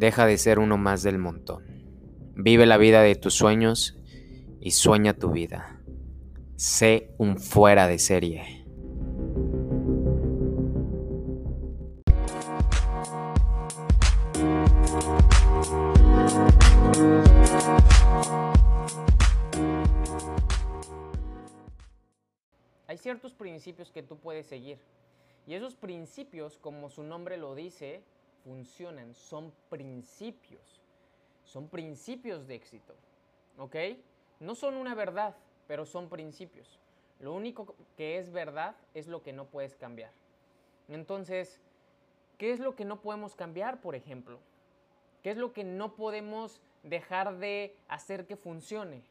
Deja de ser uno más del montón. Vive la vida de tus sueños y sueña tu vida. Sé un fuera de serie. Hay ciertos principios que tú puedes seguir. Y esos principios, como su nombre lo dice, funcionan. Son principios. Son principios de éxito. ¿Ok? No son una verdad, pero son principios. Lo único que es verdad es lo que no puedes cambiar. Entonces, ¿qué es lo que no podemos cambiar, por ejemplo? ¿Qué es lo que no podemos dejar de hacer que funcione?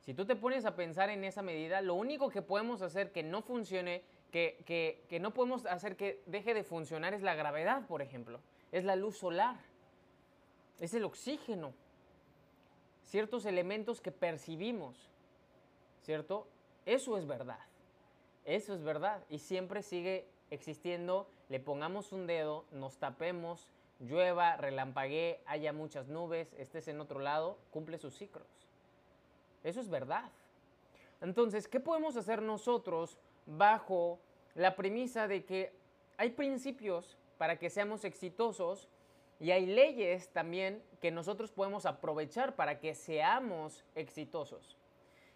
Si tú te pones a pensar en esa medida, lo único que podemos hacer que no funcione, que, que, no podemos hacer que deje de funcionar es la gravedad, por ejemplo. Es la luz solar. Es el oxígeno. Ciertos elementos que percibimos. ¿Cierto? Eso es verdad. Eso es verdad. Y siempre sigue existiendo. Le pongamos un dedo, nos tapemos, llueva, relampaguee, haya muchas nubes, estés en otro lado, cumple sus ciclos. Eso es verdad. Entonces, ¿qué podemos hacer nosotros bajo la premisa de que hay principios para que seamos exitosos y hay leyes también que nosotros podemos aprovechar para que seamos exitosos?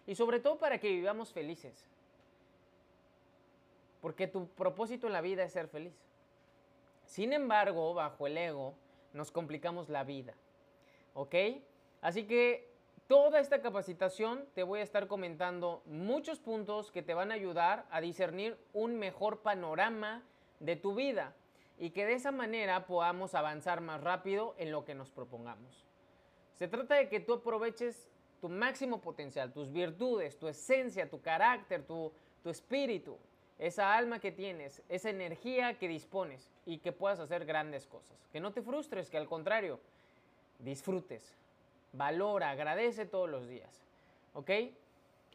Y sobre todo para que vivamos felices. Porque tu propósito en la vida es ser feliz. Sin embargo, bajo el ego, nos complicamos la vida. ¿Ok? Así que toda esta capacitación te voy a estar comentando muchos puntos que te van a ayudar a discernir un mejor panorama de tu vida y que de esa manera podamos avanzar más rápido en lo que nos propongamos. Se trata de que tú aproveches tu máximo potencial, tus virtudes, tu esencia, tu carácter, tu, tu espíritu, esa alma que tienes, esa energía que dispones y que puedas hacer grandes cosas. Que no te frustres, que al contrario, disfrutes, valora, agradece todos los días. ¿Ok?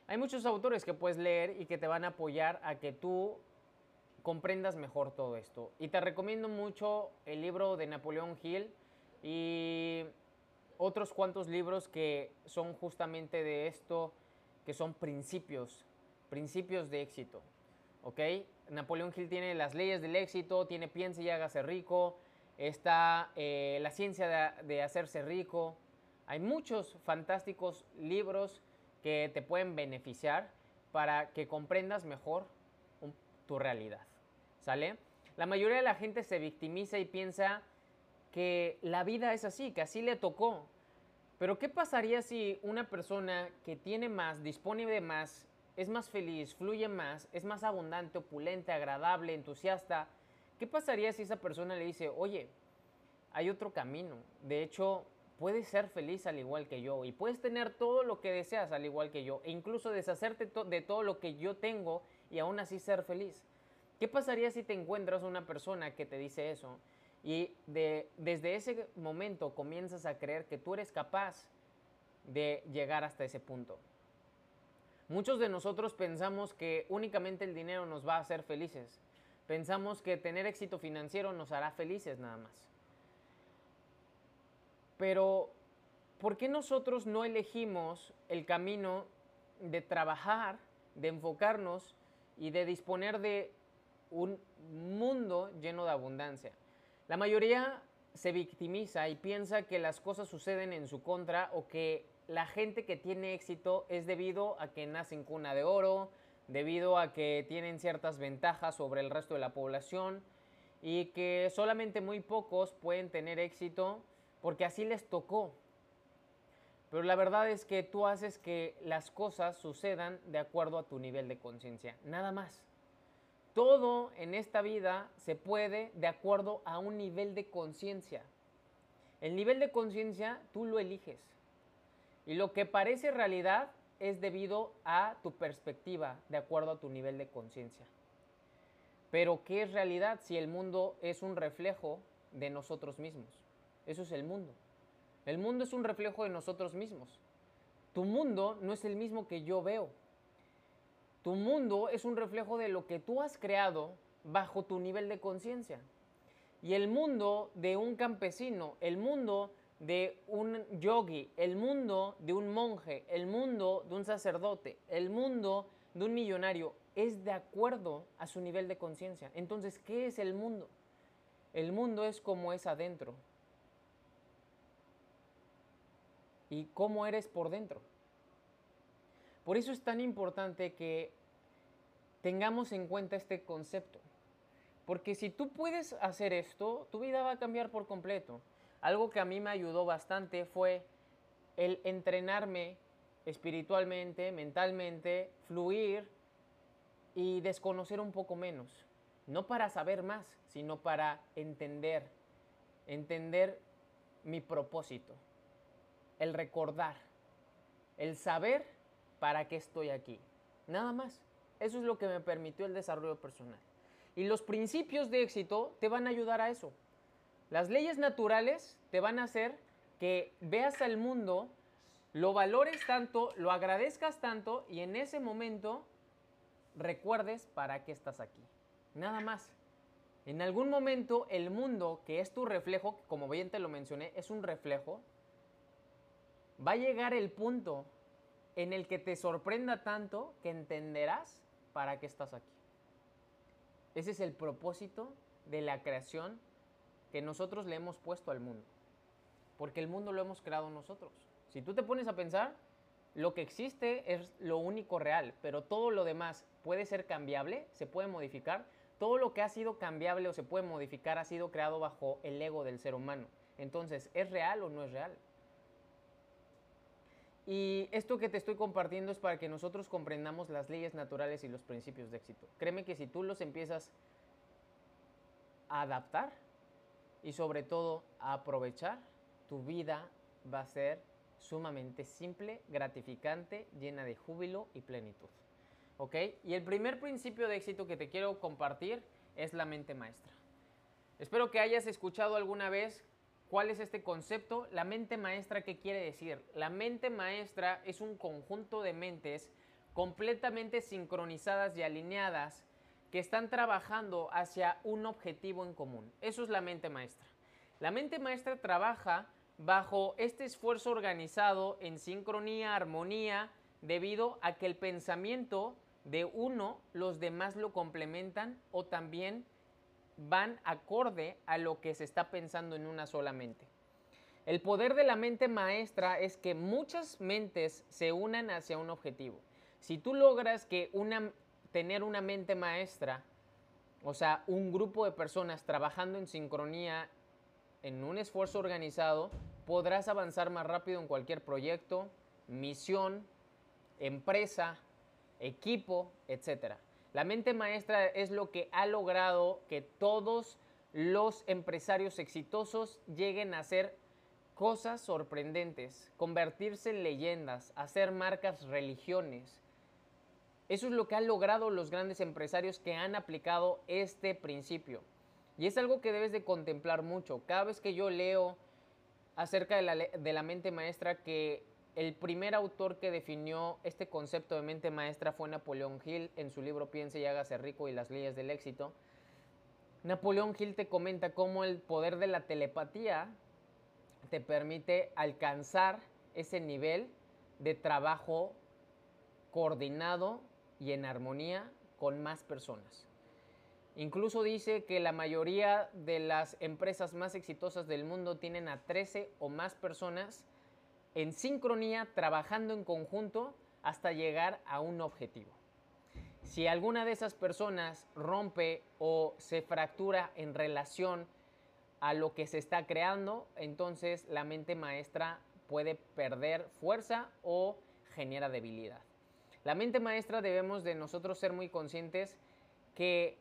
Hay muchos autores que puedes leer y que te van a apoyar a que tú comprendas mejor todo esto. Y te recomiendo mucho el libro de Napoleón Hill y otros cuantos libros que son justamente de esto, que son principios, principios de éxito. ¿ok? Napoleón Hill tiene las leyes del éxito, tiene piense y hágase rico, está eh, la ciencia de, hacerse rico. Hay muchos fantásticos libros que te pueden beneficiar para que comprendas mejor tu realidad. ¿Sale? La mayoría de la gente se victimiza y piensa que la vida es así, que así le tocó. Pero ¿qué pasaría si una persona que tiene más, dispone de más es más feliz, fluye más, es más abundante, opulente, agradable, entusiasta. ¿Qué pasaría si esa persona le dice, oye, hay otro camino? De hecho, puedes ser feliz al igual que yo y puedes tener todo lo que deseas al igual que yo e incluso deshacerte de todo lo que yo tengo y aún así ser feliz. ¿Qué pasaría si te encuentras una persona que te dice eso y de, desde ese momento comienzas a creer que tú eres capaz de llegar hasta ese punto? Muchos de nosotros pensamos que únicamente el dinero nos va a hacer felices. Pensamos que tener éxito financiero nos hará felices nada más. Pero, ¿por qué nosotros no elegimos el camino de trabajar, de enfocarnos y de disponer de un mundo lleno de abundancia? La mayoría se victimiza y piensa que las cosas suceden en su contra o que la gente que tiene éxito es debido a que nacen cuna de oro, debido a que tienen ciertas ventajas sobre el resto de la población y que solamente muy pocos pueden tener éxito porque así les tocó. Pero la verdad es que tú haces que las cosas sucedan de acuerdo a tu nivel de conciencia, nada más. Todo en esta vida se puede de acuerdo a un nivel de conciencia. El nivel de conciencia tú lo eliges. Y lo que parece realidad es debido a tu perspectiva, de acuerdo a tu nivel de conciencia. Pero ¿qué es realidad si el mundo es un reflejo de nosotros mismos? Eso es el mundo. El mundo es un reflejo de nosotros mismos. Tu mundo no es el mismo que yo veo. Tu mundo es un reflejo de lo que tú has creado bajo tu nivel de conciencia. y el mundo de un campesino, el mundo de un yogi, el mundo de un monje, el mundo de un sacerdote, el mundo de un millonario es de acuerdo a su nivel de conciencia. Entonces, ¿qué es el mundo? El mundo es como es adentro. ¿Y cómo eres por dentro? Por eso es tan importante que tengamos en cuenta este concepto. Porque si tú puedes hacer esto, tu vida va a cambiar por completo. Algo que a mí me ayudó bastante fue el entrenarme espiritualmente, mentalmente, fluir y desconocer un poco menos. No para saber más, sino para entender, entender mi propósito, el recordar, el saber para qué estoy aquí. Nada más. Eso es lo que me permitió el desarrollo personal. Y los principios de éxito te van a ayudar a eso. Las leyes naturales te van a hacer que veas al mundo, lo valores tanto, lo agradezcas tanto y en ese momento recuerdes para qué estás aquí. Nada más. En algún momento el mundo, que es tu reflejo, como bien te lo mencioné, es un reflejo, va a llegar el punto en el que te sorprenda tanto que entenderás para qué estás aquí. Ese es el propósito de la creación que nosotros le hemos puesto al mundo. Porque el mundo lo hemos creado nosotros. Si tú te pones a pensar, lo que existe es lo único real, pero todo lo demás puede ser cambiable, se puede modificar. Todo lo que ha sido cambiable o se puede modificar ha sido creado bajo el ego del ser humano. Entonces, ¿es real o no es real? Y esto que te estoy compartiendo es para que nosotros comprendamos las leyes naturales y los principios de éxito. Créeme que si tú los empiezas a adaptar y sobre todo a aprovechar, tu vida va a ser sumamente simple, gratificante, llena de júbilo y plenitud. ¿Ok? Y el primer principio de éxito que te quiero compartir es la mente maestra. Espero que hayas escuchado alguna vez ¿Cuál es este concepto? La mente maestra, ¿qué quiere decir? La mente maestra es un conjunto de mentes completamente sincronizadas y alineadas que están trabajando hacia un objetivo en común. Eso es la mente maestra. La mente maestra trabaja bajo este esfuerzo organizado en sincronía, armonía, debido a que el pensamiento de uno, los demás lo complementan o también van acorde a lo que se está pensando en una sola mente. El poder de la mente maestra es que muchas mentes se unan hacia un objetivo. Si tú logras que una, tener una mente maestra, o sea, un grupo de personas trabajando en sincronía, en un esfuerzo organizado, podrás avanzar más rápido en cualquier proyecto, misión, empresa, equipo, etcétera. La mente maestra es lo que ha logrado que todos los empresarios exitosos lleguen a hacer cosas sorprendentes, convertirse en leyendas, hacer marcas religiones. Eso es lo que han logrado los grandes empresarios que han aplicado este principio. Y es algo que debes de contemplar mucho. Cada vez que yo leo acerca de la, de la mente maestra que el primer autor que definió este concepto de mente maestra fue Napoleón Hill en su libro Piense y hágase rico y las leyes del éxito. Napoleón Hill te comenta cómo el poder de la telepatía te permite alcanzar ese nivel de trabajo coordinado y en armonía con más personas. Incluso dice que la mayoría de las empresas más exitosas del mundo tienen a 13 o más personas en sincronía, trabajando en conjunto hasta llegar a un objetivo. Si alguna de esas personas rompe o se fractura en relación a lo que se está creando, entonces la mente maestra puede perder fuerza o genera debilidad. La mente maestra debemos de nosotros ser muy conscientes que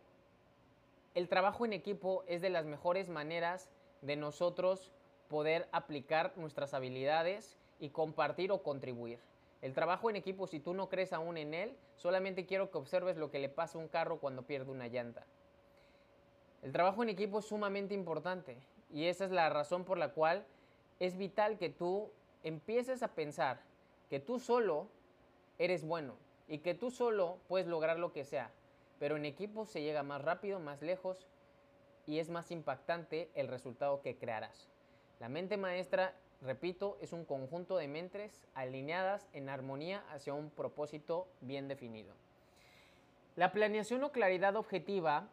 el trabajo en equipo es de las mejores maneras de nosotros poder aplicar nuestras habilidades y compartir o contribuir. El trabajo en equipo, si tú no crees aún en él, solamente quiero que observes lo que le pasa a un carro cuando pierde una llanta. El trabajo en equipo es sumamente importante y esa es la razón por la cual es vital que tú empieces a pensar que tú solo eres bueno y que tú solo puedes lograr lo que sea, pero en equipo se llega más rápido, más lejos y es más impactante el resultado que crearás. La mente maestra, repito, es un conjunto de mentes alineadas en armonía hacia un propósito bien definido. La planeación o claridad objetiva,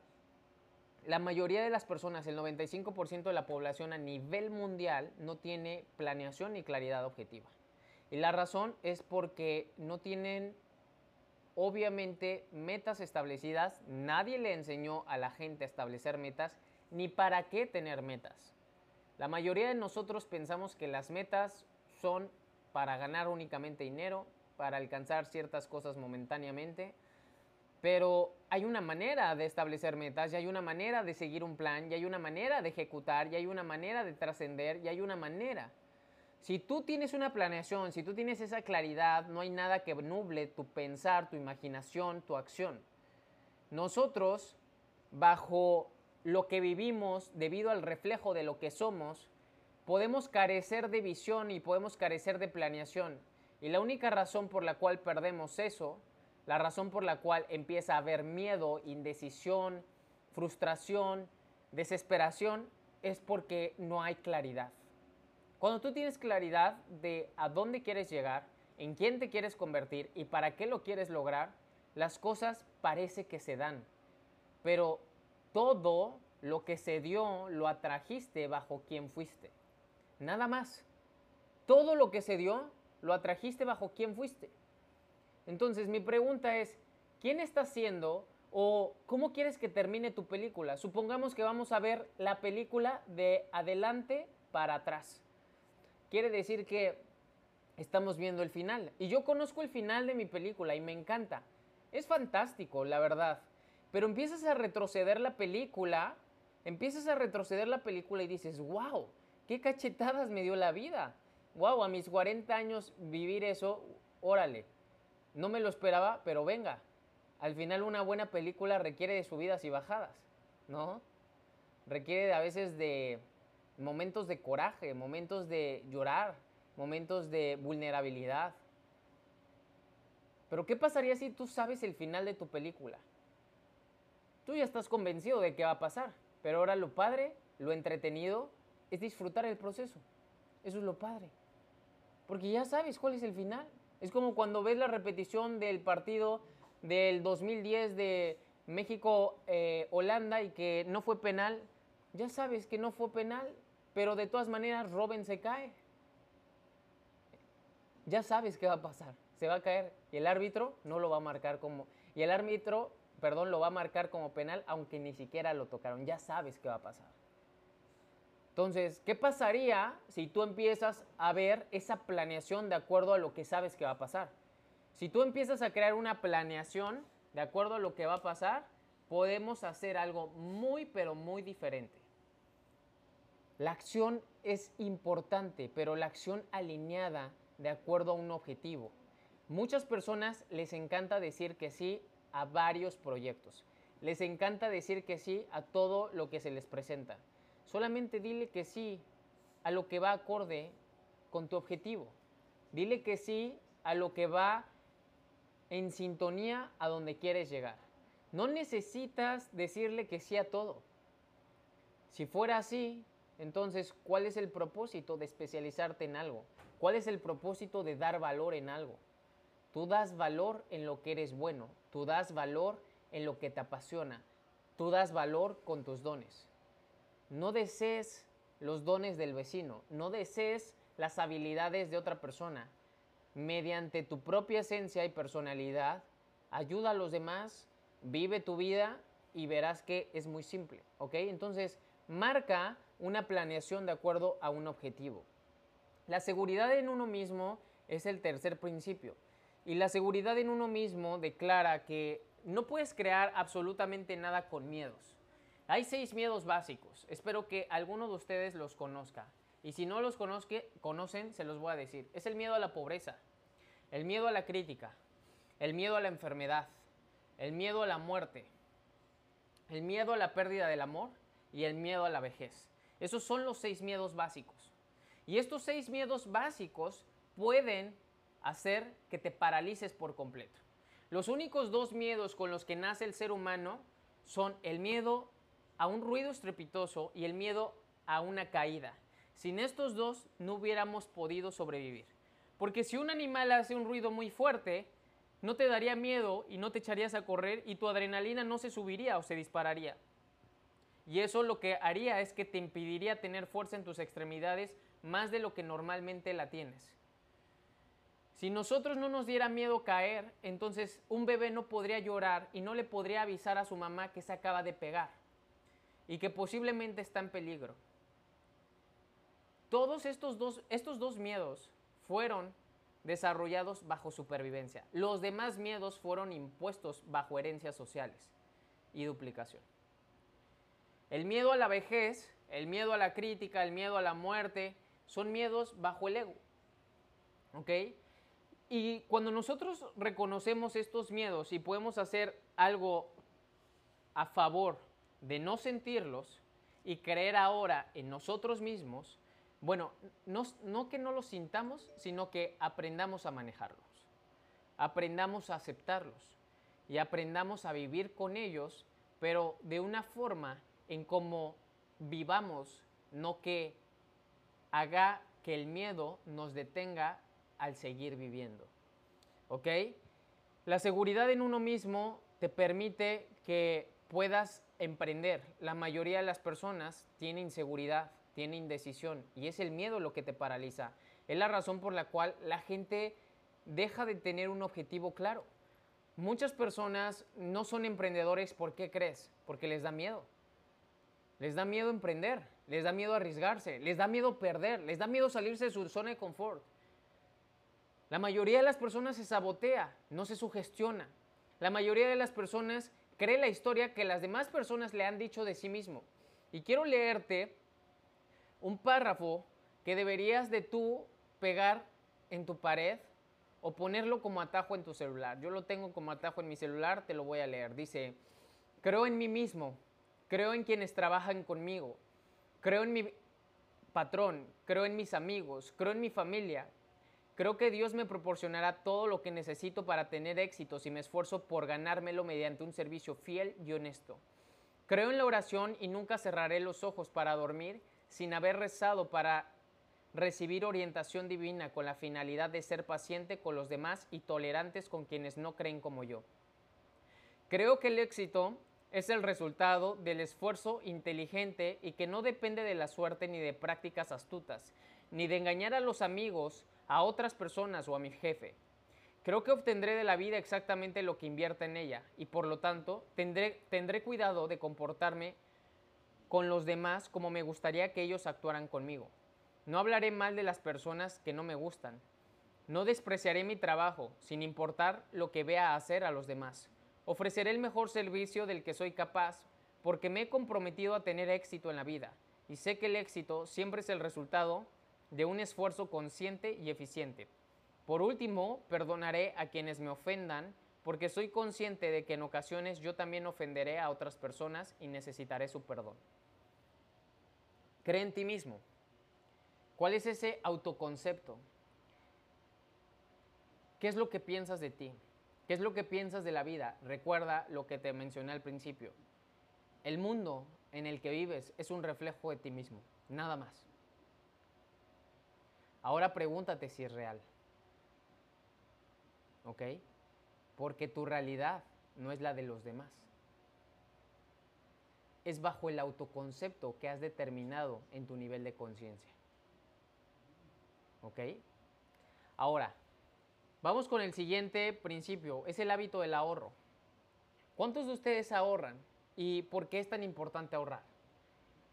la mayoría de las personas, el 95% de la población a nivel mundial, no tiene planeación ni claridad objetiva. Y la razón es porque no tienen obviamente metas establecidas, nadie le enseñó a la gente a establecer metas ni para qué tener metas. La mayoría de nosotros pensamos que las metas son para ganar únicamente dinero, para alcanzar ciertas cosas momentáneamente, pero hay una manera de establecer metas, y hay una manera de seguir un plan, y hay una manera de ejecutar, y hay una manera de trascender, y hay una manera. Si tú tienes una planeación, si tú tienes esa claridad, no hay nada que nuble tu pensar, tu imaginación, tu acción. Nosotros, bajo lo que vivimos, debido al reflejo de lo que somos, podemos carecer de visión y podemos carecer de planeación. Y la única razón por la cual perdemos eso, la razón por la cual empieza a haber miedo, indecisión, frustración, desesperación, es porque no hay claridad. Cuando tú tienes claridad de a dónde quieres llegar, en quién te quieres convertir y para qué lo quieres lograr, las cosas parece que se dan. Pero todo lo que se dio lo atrajiste bajo quien fuiste. Nada más. Todo lo que se dio lo atrajiste bajo quien fuiste. Entonces mi pregunta es, ¿quién está haciendo o cómo quieres que termine tu película? Supongamos que vamos a ver la película de adelante para atrás quiere decir que estamos viendo el final. Y yo conozco el final de mi película y me encanta. Es fantástico, la verdad. Pero empiezas a retroceder la película, empiezas a retroceder la película y dices, wow, qué cachetadas me dio la vida. Wow, a mis 40 años vivir eso, órale. No me lo esperaba, pero venga. Al final una buena película requiere de subidas y bajadas, ¿no? Requiere a veces de, momentos de coraje, momentos de llorar, momentos de vulnerabilidad. Pero ¿qué pasaría si tú sabes el final de tu película? Tú ya estás convencido de qué va a pasar, pero ahora lo padre, lo entretenido, es disfrutar el proceso. Eso es lo padre. Porque ya sabes cuál es el final. Es como cuando ves la repetición del partido del 2010 de México-Holanda eh, y que no fue penal. Ya sabes que no fue penal, pero de todas maneras Robin se cae. Ya sabes qué va a pasar, se va a caer y el árbitro no lo va a marcar como y el árbitro, perdón, lo va a marcar como penal aunque ni siquiera lo tocaron. Ya sabes qué va a pasar. Entonces, ¿qué pasaría si tú empiezas a ver esa planeación de acuerdo a lo que sabes que va a pasar? Si tú empiezas a crear una planeación de acuerdo a lo que va a pasar, podemos hacer algo muy, pero muy diferente. La acción es importante, pero la acción alineada de acuerdo a un objetivo. Muchas personas les encanta decir que sí a varios proyectos. Les encanta decir que sí a todo lo que se les presenta. Solamente dile que sí a lo que va acorde con tu objetivo. Dile que sí a lo que va en sintonía a donde quieres llegar. No necesitas decirle que sí a todo. Si fuera así, entonces, ¿cuál es el propósito de especializarte en algo? ¿Cuál es el propósito de dar valor en algo? Tú das valor en lo que eres bueno, tú das valor en lo que te apasiona, tú das valor con tus dones. No desees los dones del vecino, no desees las habilidades de otra persona. Mediante tu propia esencia y personalidad, ayuda a los demás, vive tu vida y verás que es muy simple, ¿ok? Entonces, marca una planeación de acuerdo a un objetivo. La seguridad en uno mismo es el tercer principio. Y la seguridad en uno mismo declara que no puedes crear absolutamente nada con miedos. Hay seis miedos básicos. Espero que alguno de ustedes los conozca. Y si no los conocen, se los voy a decir. Es el miedo a la pobreza, el miedo a la crítica, el miedo a la enfermedad, el miedo a la muerte, el miedo a la pérdida del amor y el miedo a la vejez. Esos son los seis miedos básicos. Y estos seis miedos básicos pueden hacer que te paralices por completo. Los únicos dos miedos con los que nace el ser humano son el miedo a un ruido estrepitoso y el miedo a una caída. Sin estos dos no hubiéramos podido sobrevivir. Porque si un animal hace un ruido muy fuerte, no te daría miedo y no te echarías a correr y tu adrenalina no se subiría o se dispararía. Y eso lo que haría es que te impediría tener fuerza en tus extremidades más de lo que normalmente la tienes. Si nosotros no nos diera miedo caer, entonces un bebé no podría llorar y no le podría avisar a su mamá que se acaba de pegar y que posiblemente está en peligro. Todos estos dos, estos dos miedos fueron desarrollados bajo supervivencia. Los demás miedos fueron impuestos bajo herencias sociales y duplicación. El miedo a la vejez, el miedo a la crítica, el miedo a la muerte, son miedos bajo el ego. ¿Ok? Y cuando nosotros reconocemos estos miedos y podemos hacer algo a favor de no sentirlos y creer ahora en nosotros mismos, bueno, no, que no los sintamos, sino que aprendamos a manejarlos, aprendamos a aceptarlos y aprendamos a vivir con ellos, pero de una forma en cómo vivamos, no que haga que el miedo nos detenga al seguir viviendo. ¿Ok? La seguridad en uno mismo te permite que puedas emprender. La mayoría de las personas tienen inseguridad tiene indecisión y es el miedo lo que te paraliza. Es la razón por la cual la gente deja de tener un objetivo claro. Muchas personas no son emprendedores, ¿por qué crees? Porque les da miedo. Les da miedo emprender, les da miedo arriesgarse, les da miedo perder, les da miedo salirse de su zona de confort. La mayoría de las personas se sabotea, no se sugestiona. La mayoría de las personas cree la historia que las demás personas le han dicho de sí mismo. Y quiero leerte un párrafo que deberías de tú pegar en tu pared o ponerlo como atajo en tu celular. Yo lo tengo como atajo en mi celular, te lo voy a leer. Dice, creo en mí mismo, creo en quienes trabajan conmigo, creo en mi patrón, creo en mis amigos, creo en mi familia. Creo que Dios me proporcionará todo lo que necesito para tener éxito si me esfuerzo por ganármelo mediante un servicio fiel y honesto. Creo en la oración y nunca cerraré los ojos para dormir sin haber rezado para recibir orientación divina con la finalidad de ser paciente con los demás y tolerantes con quienes no creen como yo. Creo que el éxito es el resultado del esfuerzo inteligente y que no depende de la suerte ni de prácticas astutas, ni de engañar a los amigos, a otras personas o a mi jefe. Creo que obtendré de la vida exactamente lo que invierta en ella y por lo tanto tendré, tendré cuidado de comportarme con los demás como me gustaría que ellos actuaran conmigo. No hablaré mal de las personas que no me gustan. No despreciaré mi trabajo, sin importar lo que vea hacer a los demás. Ofreceré el mejor servicio del que soy capaz, porque me he comprometido a tener éxito en la vida, y sé que el éxito siempre es el resultado de un esfuerzo consciente y eficiente. Por último, perdonaré a quienes me ofendan, porque soy consciente de que en ocasiones yo también ofenderé a otras personas y necesitaré su perdón. Cree en ti mismo. ¿Cuál es ese autoconcepto? ¿Qué es lo que piensas de ti? ¿Qué es lo que piensas de la vida? Recuerda lo que te mencioné al principio. El mundo en el que vives es un reflejo de ti mismo, nada más. Ahora pregúntate si es real. ¿Ok? Porque tu realidad no es la de los demás es bajo el autoconcepto que has determinado en tu nivel de conciencia. ¿Ok? Ahora, vamos con el siguiente principio, es el hábito del ahorro. ¿Cuántos de ustedes ahorran y por qué es tan importante ahorrar?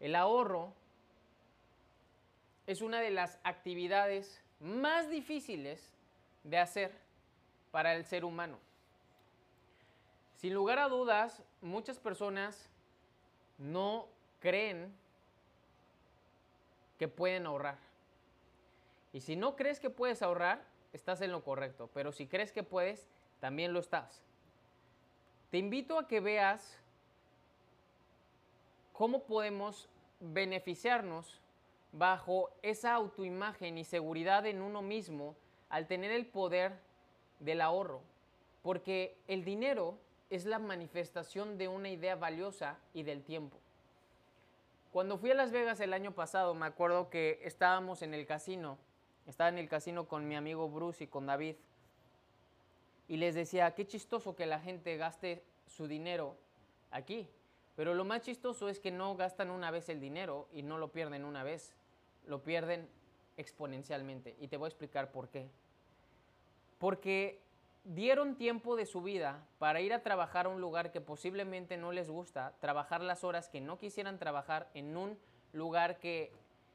El ahorro es una de las actividades más difíciles de hacer para el ser humano. Sin lugar a dudas, muchas personas no creen que pueden ahorrar. Y si no crees que puedes ahorrar, estás en lo correcto. Pero si crees que puedes, también lo estás. Te invito a que veas cómo podemos beneficiarnos bajo esa autoimagen y seguridad en uno mismo al tener el poder del ahorro. Porque el dinero es la manifestación de una idea valiosa y del tiempo. Cuando fui a Las Vegas el año pasado, me acuerdo que estábamos en el casino, estaba en el casino con mi amigo Bruce y con David, y les decía, qué chistoso que la gente gaste su dinero aquí, pero lo más chistoso es que no gastan una vez el dinero y no lo pierden una vez, lo pierden exponencialmente, y te voy a explicar por qué. Porque dieron tiempo de su vida para ir a trabajar a un lugar que posiblemente no les gusta, trabajar las horas que no quisieran trabajar en un lugar que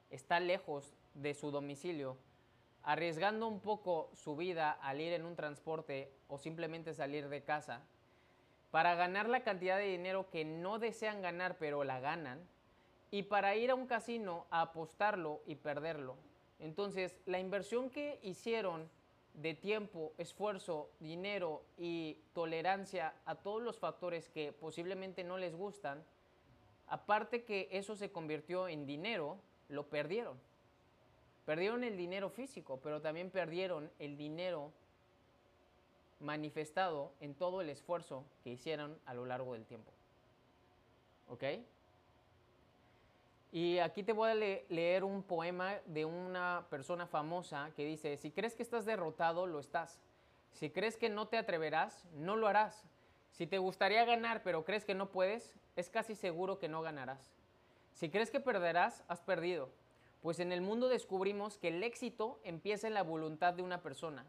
está lejos de su domicilio, arriesgando un poco su vida al ir en un transporte o simplemente salir de casa, para ganar la cantidad de dinero que no desean ganar pero la ganan, y para ir a un casino a apostarlo y perderlo. Entonces, la inversión que hicieron de tiempo, esfuerzo, dinero y tolerancia a todos los factores que posiblemente no les gustan, aparte que eso se convirtió en dinero, lo perdieron. Perdieron el dinero físico, pero también perdieron el dinero manifestado en todo el esfuerzo que hicieron a lo largo del tiempo. ¿Ok? Y aquí te voy a leer un poema de una persona famosa que dice, si crees que estás derrotado, lo estás. Si crees que no te atreverás, no lo harás. Si te gustaría ganar pero crees que no puedes, es casi seguro que no ganarás. Si crees que perderás, has perdido. Pues en el mundo descubrimos que el éxito empieza en la voluntad de una persona.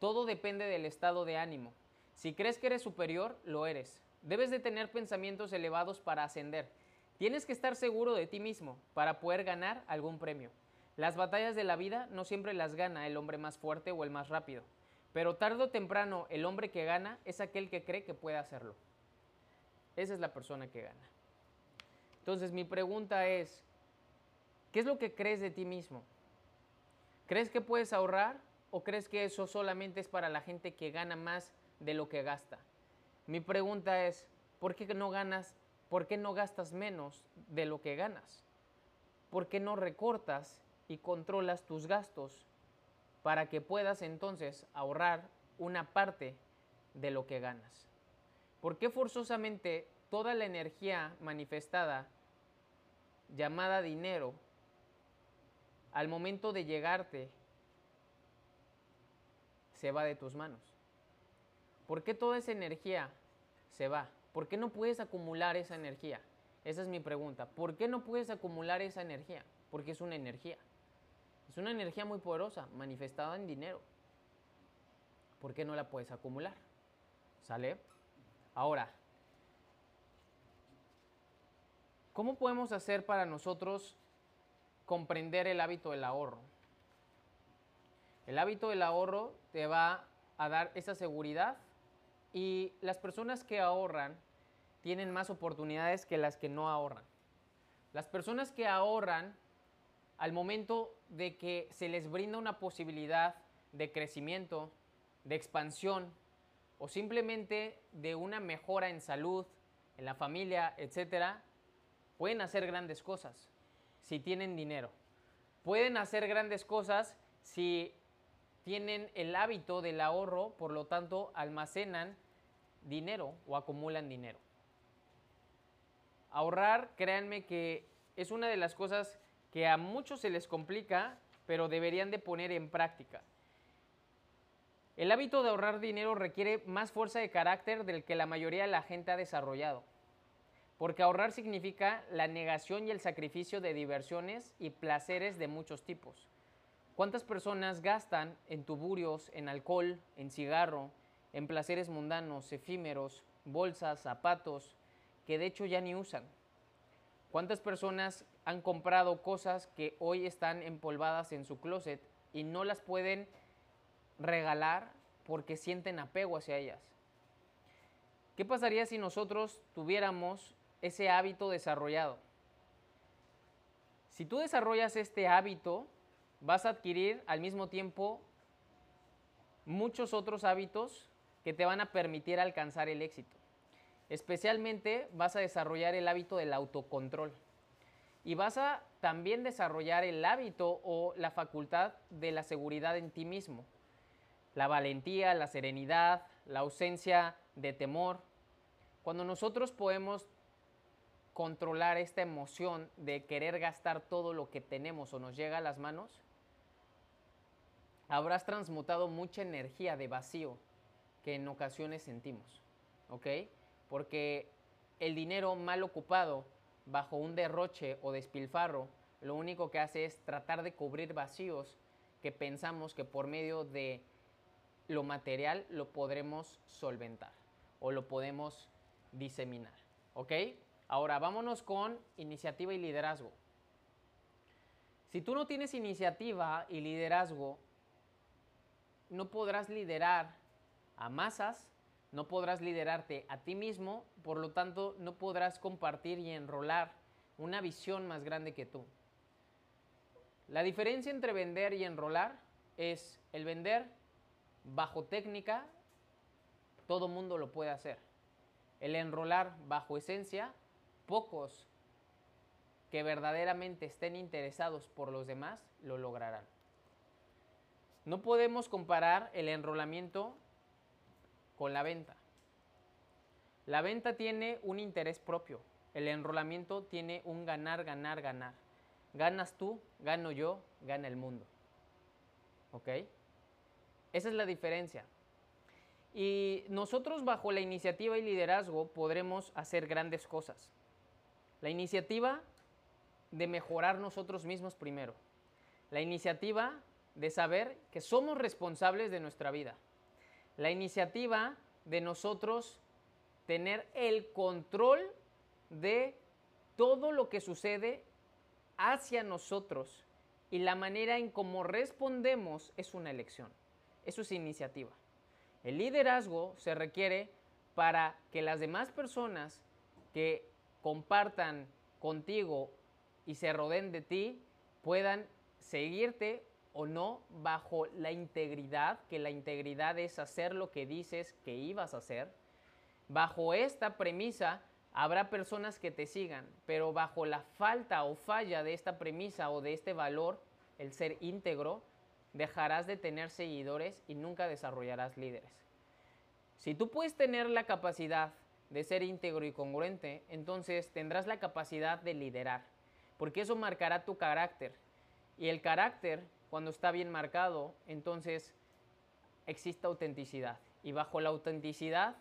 Todo depende del estado de ánimo. Si crees que eres superior, lo eres. Debes de tener pensamientos elevados para ascender. Tienes que estar seguro de ti mismo para poder ganar algún premio. Las batallas de la vida no siempre las gana el hombre más fuerte o el más rápido, pero tarde o temprano el hombre que gana es aquel que cree que puede hacerlo. Esa es la persona que gana. Entonces mi pregunta es, ¿qué es lo que crees de ti mismo? ¿Crees que puedes ahorrar o crees que eso solamente es para la gente que gana más de lo que gasta? Mi pregunta es, ¿por qué no ganas ¿Por qué no gastas menos de lo que ganas? ¿Por qué no recortas y controlas tus gastos para que puedas entonces ahorrar una parte de lo que ganas? ¿Por qué forzosamente toda la energía manifestada llamada dinero al momento de llegarte se va de tus manos? ¿Por qué toda esa energía se va? ¿Por qué no puedes acumular esa energía? Esa es mi pregunta. ¿Por qué no puedes acumular esa energía? Porque es una energía. Es una energía muy poderosa, manifestada en dinero. ¿Por qué no la puedes acumular? ¿Sale? Ahora, ¿cómo podemos hacer para nosotros comprender el hábito del ahorro? El hábito del ahorro te va a dar esa seguridad y las personas que ahorran tienen más oportunidades que las que no ahorran. Las personas que ahorran, al momento de que se les brinda una posibilidad de crecimiento, de expansión o simplemente de una mejora en salud, en la familia, etcétera, pueden hacer grandes cosas si tienen dinero. Pueden hacer grandes cosas si tienen el hábito del ahorro, por lo tanto almacenan dinero o acumulan dinero. Ahorrar, créanme que es una de las cosas que a muchos se les complica, pero deberían de poner en práctica. El hábito de ahorrar dinero requiere más fuerza de carácter del que la mayoría de la gente ha desarrollado, porque ahorrar significa la negación y el sacrificio de diversiones y placeres de muchos tipos. ¿Cuántas personas gastan en tuburios, en alcohol, en cigarro, en placeres mundanos, efímeros, bolsas, zapatos, que de hecho ya ni usan. ¿Cuántas personas han comprado cosas que hoy están empolvadas en su closet y no las pueden regalar porque sienten apego hacia ellas? ¿Qué pasaría si nosotros tuviéramos ese hábito desarrollado? Si tú desarrollas este hábito, vas a adquirir al mismo tiempo muchos otros hábitos que te van a permitir alcanzar el éxito. Especialmente vas a desarrollar el hábito del autocontrol. Y vas a también desarrollar el hábito o la facultad de la seguridad en ti mismo. La valentía, la serenidad, la ausencia de temor. Cuando nosotros podemos controlar esta emoción de querer gastar todo lo que tenemos o nos llega a las manos, habrás transmutado mucha energía de vacío que en ocasiones sentimos, ¿ok? Porque el dinero mal ocupado bajo un derroche o despilfarro, lo único que hace es tratar de cubrir vacíos que pensamos que por medio de lo material lo podremos solventar o lo podemos diseminar, ¿ok? Ahora vámonos con iniciativa y liderazgo. Si tú no tienes iniciativa y liderazgo, no podrás liderar a masas, no podrás liderarte a ti mismo, por lo tanto no podrás compartir y enrolar una visión más grande que tú. La diferencia entre vender y enrolar es el vender bajo técnica, todo mundo lo puede hacer. El enrolar bajo esencia, pocos que verdaderamente estén interesados por los demás lo lograrán. No podemos comparar el enrolamiento con la venta. La venta tiene un interés propio. El enrolamiento tiene un ganar, ganar, ganar. Ganas tú, gano yo, gana el mundo. ¿Ok? Esa es la diferencia. Y nosotros bajo la iniciativa y liderazgo podremos hacer grandes cosas. La iniciativa de mejorar nosotros mismos primero. La iniciativa de saber que somos responsables de nuestra vida. La iniciativa de nosotros tener el control de todo lo que sucede hacia nosotros y la manera en cómo respondemos es una elección. Eso es iniciativa. El liderazgo se requiere para que las demás personas que compartan contigo y se rodeen de ti puedan seguirte o no bajo la integridad, que la integridad es hacer lo que dices que ibas a hacer. Bajo esta premisa habrá personas que te sigan, pero bajo la falta o falla de esta premisa o de este valor, el ser íntegro, dejarás de tener seguidores y nunca desarrollarás líderes. Si tú puedes tener la capacidad de ser íntegro y congruente, entonces tendrás la capacidad de liderar, porque eso marcará tu carácter. Y el carácter cuando está bien marcado, entonces existe autenticidad. Y bajo la autenticidad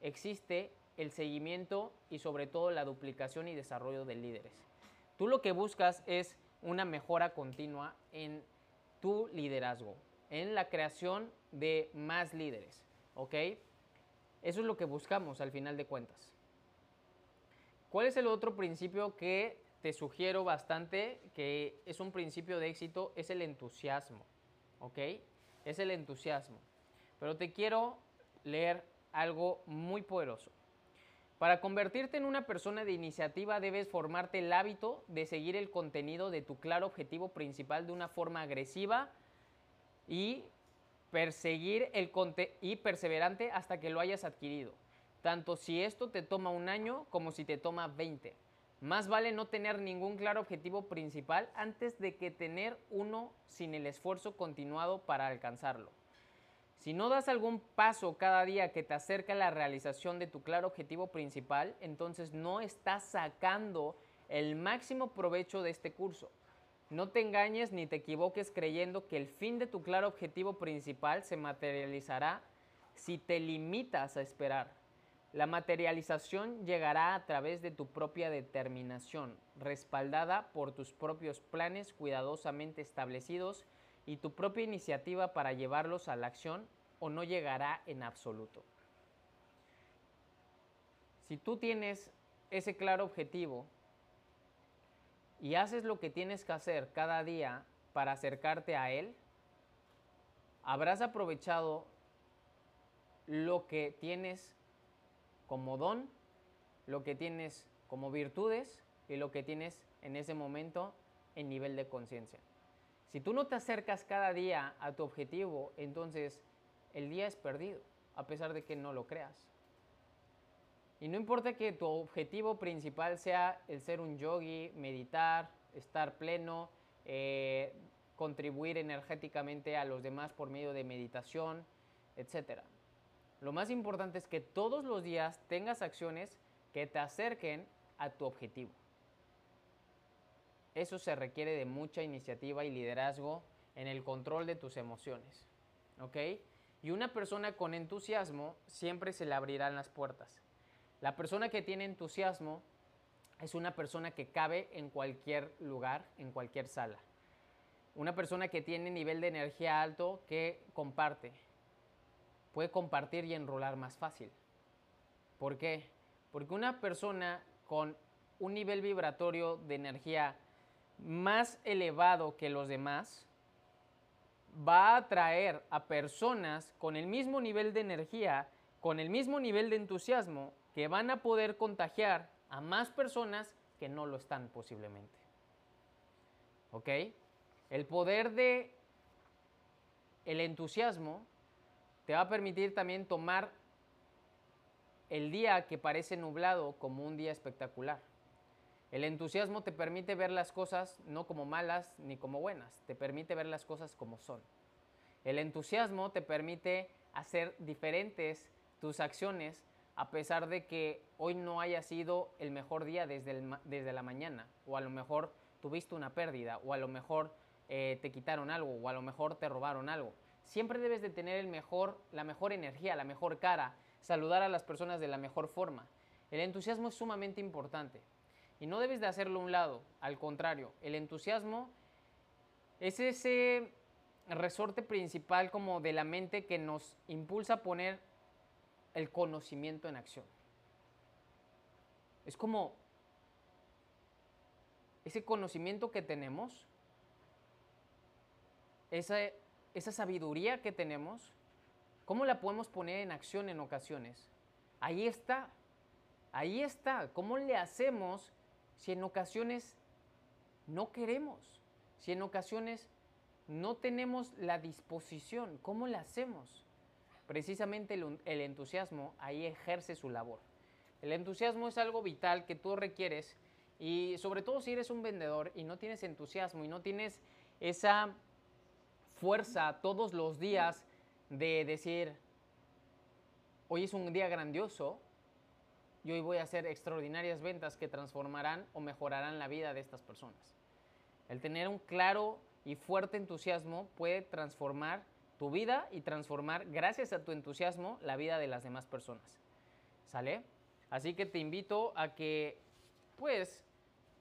existe el seguimiento y sobre todo la duplicación y desarrollo de líderes. Tú lo que buscas es una mejora continua en tu liderazgo, en la creación de más líderes, ¿ok? Eso es lo que buscamos al final de cuentas. ¿Cuál es el otro principio que te sugiero bastante que es un principio de éxito, es el entusiasmo, ¿ok? Es el entusiasmo. Pero te quiero leer algo muy poderoso. Para convertirte en una persona de iniciativa debes formarte el hábito de seguir el contenido de tu claro objetivo principal de una forma agresiva y perseguir el y perseverante hasta que lo hayas adquirido. Tanto si esto te toma un año como si te toma 20. Más vale no tener ningún claro objetivo principal antes de que tener uno sin el esfuerzo continuado para alcanzarlo. Si no das algún paso cada día que te acerca a la realización de tu claro objetivo principal, entonces no estás sacando el máximo provecho de este curso. No te engañes ni te equivoques creyendo que el fin de tu claro objetivo principal se materializará si te limitas a esperar. La materialización llegará a través de tu propia determinación, respaldada por tus propios planes cuidadosamente establecidos y tu propia iniciativa para llevarlos a la acción o no llegará en absoluto. Si tú tienes ese claro objetivo y haces lo que tienes que hacer cada día para acercarte a él, habrás aprovechado lo que tienes como don, lo que tienes como virtudes y lo que tienes en ese momento en nivel de conciencia. Si tú no te acercas cada día a tu objetivo, entonces el día es perdido, a pesar de que no lo creas. Y no importa que tu objetivo principal sea el ser un yogi, meditar, estar pleno, eh, contribuir energéticamente a los demás por medio de meditación, etcétera. Lo más importante es que todos los días tengas acciones que te acerquen a tu objetivo. Eso se requiere de mucha iniciativa y liderazgo en el control de tus emociones. ¿Ok? Y una persona con entusiasmo siempre se le abrirán las puertas. La persona que tiene entusiasmo es una persona que cabe en cualquier lugar, en cualquier sala. Una persona que tiene nivel de energía alto que comparte. Puede compartir y enrolar más fácil. ¿Por qué? Porque una persona con un nivel vibratorio de energía más elevado que los demás va a atraer a personas con el mismo nivel de energía, con el mismo nivel de entusiasmo, que van a poder contagiar a más personas que no lo están posiblemente. ¿Ok? El poder de el entusiasmo te va a permitir también tomar el día que parece nublado como un día espectacular. El entusiasmo te permite ver las cosas no como malas ni como buenas, te permite ver las cosas como son. El entusiasmo te permite hacer diferentes tus acciones a pesar de que hoy no haya sido el mejor día desde, desde la mañana, o a lo mejor tuviste una pérdida, o a lo mejor eh, te quitaron algo, o a lo mejor te robaron algo. Siempre debes de tener el mejor, la mejor energía, la mejor cara, saludar a las personas de la mejor forma. El entusiasmo es sumamente importante y no debes de hacerlo a un lado, al contrario, el entusiasmo es ese resorte principal como de la mente que nos impulsa a poner el conocimiento en acción. Es como ese conocimiento que tenemos, esa, esa sabiduría que tenemos, ¿cómo la podemos poner en acción en ocasiones? Ahí está, ahí está. ¿Cómo le hacemos si en ocasiones no queremos? Si en ocasiones no tenemos la disposición, ¿cómo le hacemos? precisamente el, entusiasmo ahí ejerce su labor. El entusiasmo es algo vital que tú requieres y sobre todo si eres un vendedor y no tienes entusiasmo y no tienes esa fuerza todos los días de decir, hoy es un día grandioso y hoy voy a hacer extraordinarias ventas que transformarán o mejorarán la vida de estas personas. El tener un claro y fuerte entusiasmo puede transformar tu vida y transformar, gracias a tu entusiasmo, la vida de las demás personas. ¿Sale? Así que te invito a que, pues,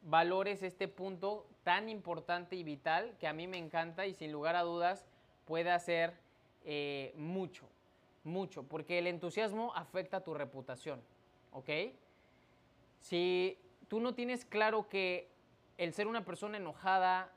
valores este punto tan importante y vital que a mí me encanta y sin lugar a dudas puede hacer eh, mucho, mucho, porque el entusiasmo afecta tu reputación, ¿ok? Si tú no tienes claro que el ser una persona enojada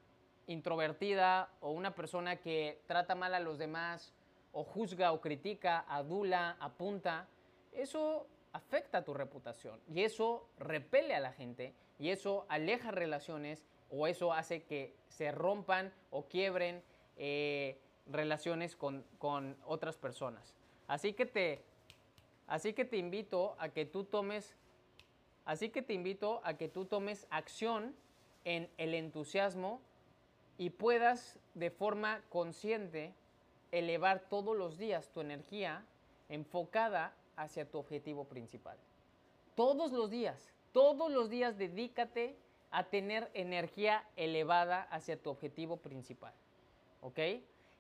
introvertida o una persona que trata mal a los demás o juzga o critica, adula, apunta, eso afecta tu reputación y eso repele a la gente y eso aleja relaciones o eso hace que se rompan o quiebren eh, relaciones con, con, otras personas. Así que, te, así que te invito a que tú tomes, así que te invito a que tú tomes acción en el entusiasmo y puedas de forma consciente elevar todos los días tu energía enfocada hacia tu objetivo principal. Todos los días, todos los días dedícate a tener energía elevada hacia tu objetivo principal. ¿Ok?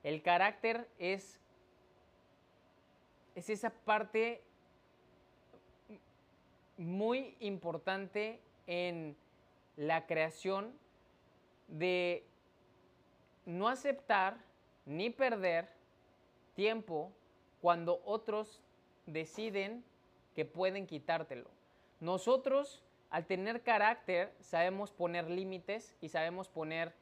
El carácter es, es esa parte muy importante en la creación de no aceptar ni perder tiempo cuando otros deciden que pueden quitártelo. Nosotros, al tener carácter, sabemos poner límites y sabemos poner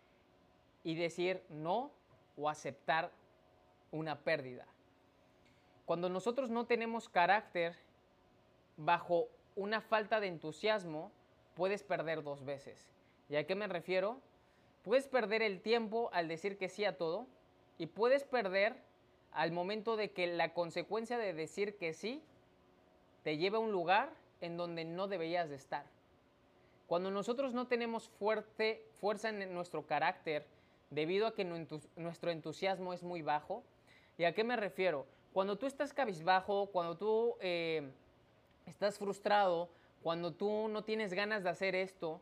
y decir no o aceptar una pérdida. Cuando nosotros no tenemos carácter, bajo una falta de entusiasmo, puedes perder dos veces. ¿Y a qué me refiero? Puedes perder el tiempo al decir que sí a todo y puedes perder al momento de que la consecuencia de decir que sí te lleva a un lugar en donde no deberías de estar. Cuando nosotros no tenemos fuerte, fuerza en nuestro carácter debido a que nuestro entusiasmo es muy bajo, ¿y a qué me refiero? Cuando tú estás cabizbajo, cuando tú eh, estás frustrado, Cuando tú no tienes ganas de hacer esto,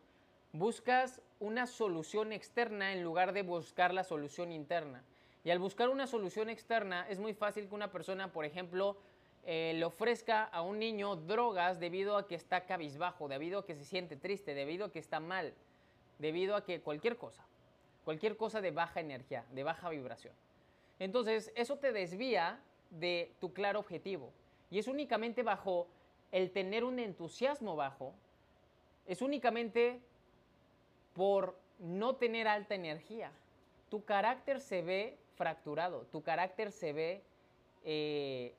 buscas una solución externa en lugar de buscar la solución interna. Y al buscar una solución externa es muy fácil que una persona, por ejemplo, eh, le ofrezca a un niño drogas debido a que está cabizbajo, debido a que se siente triste, debido a que está mal, debido a que cualquier cosa, cualquier cosa de baja energía, de baja vibración. Entonces, eso te desvía de tu claro objetivo. Y es únicamente bajo el tener un entusiasmo bajo, es únicamente por no tener alta energía. Tu carácter se ve fracturado, tu carácter se ve, eh,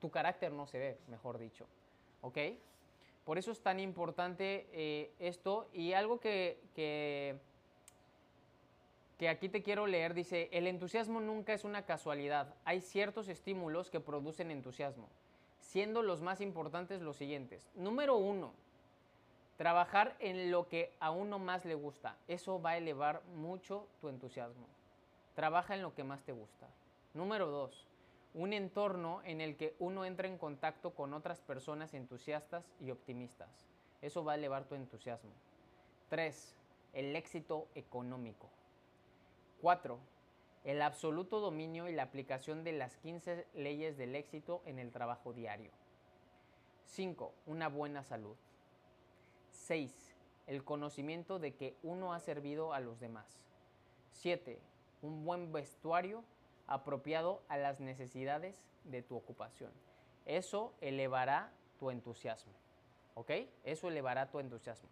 tu carácter no se ve, mejor dicho. ¿Ok? Por eso es tan importante eh, esto y algo que, que, que aquí te quiero leer dice, el entusiasmo nunca es una casualidad, hay ciertos estímulos que producen entusiasmo, siendo los más importantes los siguientes. Número uno, trabajar en lo que a uno más le gusta, eso va a elevar mucho tu entusiasmo. Trabaja en lo que más te gusta. Número dos, un entorno en el que uno entra en contacto con otras personas entusiastas y optimistas. Eso va a elevar tu entusiasmo. 3. El éxito económico. 4. El absoluto dominio y la aplicación de las 15 leyes del éxito en el trabajo diario. 5. Una buena salud. 6. El conocimiento de que uno ha servido a los demás. 7. Un buen vestuario apropiado a las necesidades de tu ocupación. Eso elevará tu entusiasmo. ¿Ok? Eso elevará tu entusiasmo.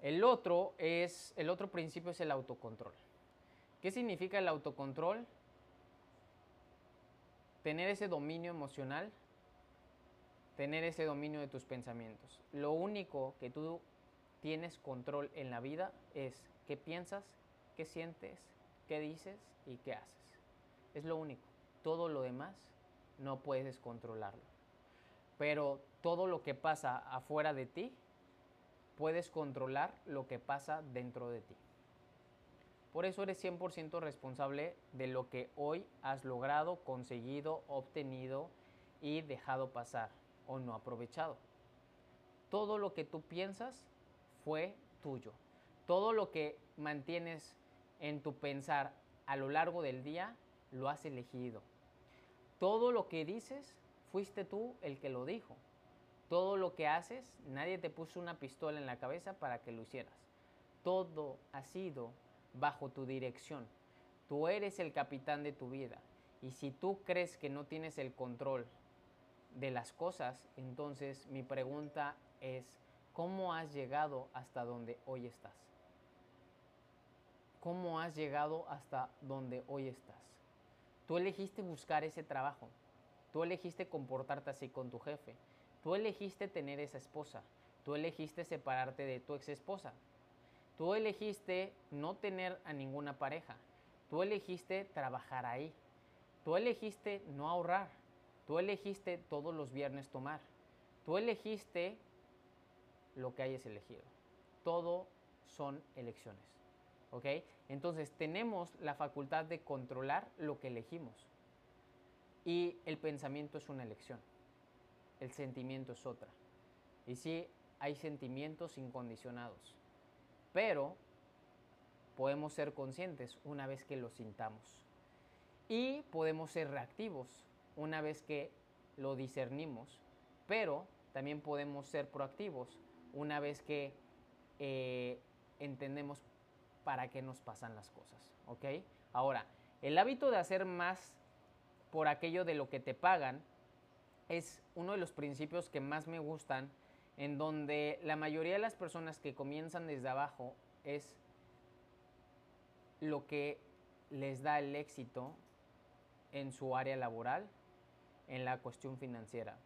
El otro, es, el otro principio es el autocontrol. ¿Qué significa el autocontrol? Tener ese dominio emocional, tener ese dominio de tus pensamientos. Lo único que tú tienes control en la vida es qué piensas, qué sientes, qué dices y qué haces. Es lo único. Todo lo demás no puedes controlarlo. Pero todo lo que pasa afuera de ti, puedes controlar lo que pasa dentro de ti. Por eso eres 100% responsable de lo que hoy has logrado, conseguido, obtenido y dejado pasar o no aprovechado. Todo lo que tú piensas fue tuyo. Todo lo que mantienes en tu pensar a lo largo del día, lo has elegido. Todo lo que dices, fuiste tú el que lo dijo. Todo lo que haces, nadie te puso una pistola en la cabeza para que lo hicieras. Todo ha sido bajo tu dirección. Tú eres el capitán de tu vida. Y si tú crees que no tienes el control de las cosas, entonces mi pregunta es, ¿cómo has llegado hasta donde hoy estás? Cómo has llegado hasta donde hoy estás. Tú elegiste buscar ese trabajo. Tú elegiste comportarte así con tu jefe. Tú elegiste tener esa esposa. Tú elegiste separarte de tu ex esposa. Tú elegiste no tener a ninguna pareja. Tú elegiste trabajar ahí. Tú elegiste no ahorrar. Tú elegiste todos los viernes tomar. Tú elegiste lo que hayas elegido. Todo son elecciones. ¿Ok? Entonces tenemos la facultad de controlar lo que elegimos. Y el pensamiento es una elección. El sentimiento es otra. Y sí, hay sentimientos incondicionados. Pero podemos ser conscientes una vez que lo sintamos. Y podemos ser reactivos una vez que lo discernimos. Pero también podemos ser proactivos una vez que eh, entendemos para qué nos pasan las cosas, ¿ok? Ahora, el hábito de hacer más por aquello de lo que te pagan es uno de los principios que más me gustan, en donde la mayoría de las personas que comienzan desde abajo es lo que les da el éxito en su área laboral, en la cuestión financiera.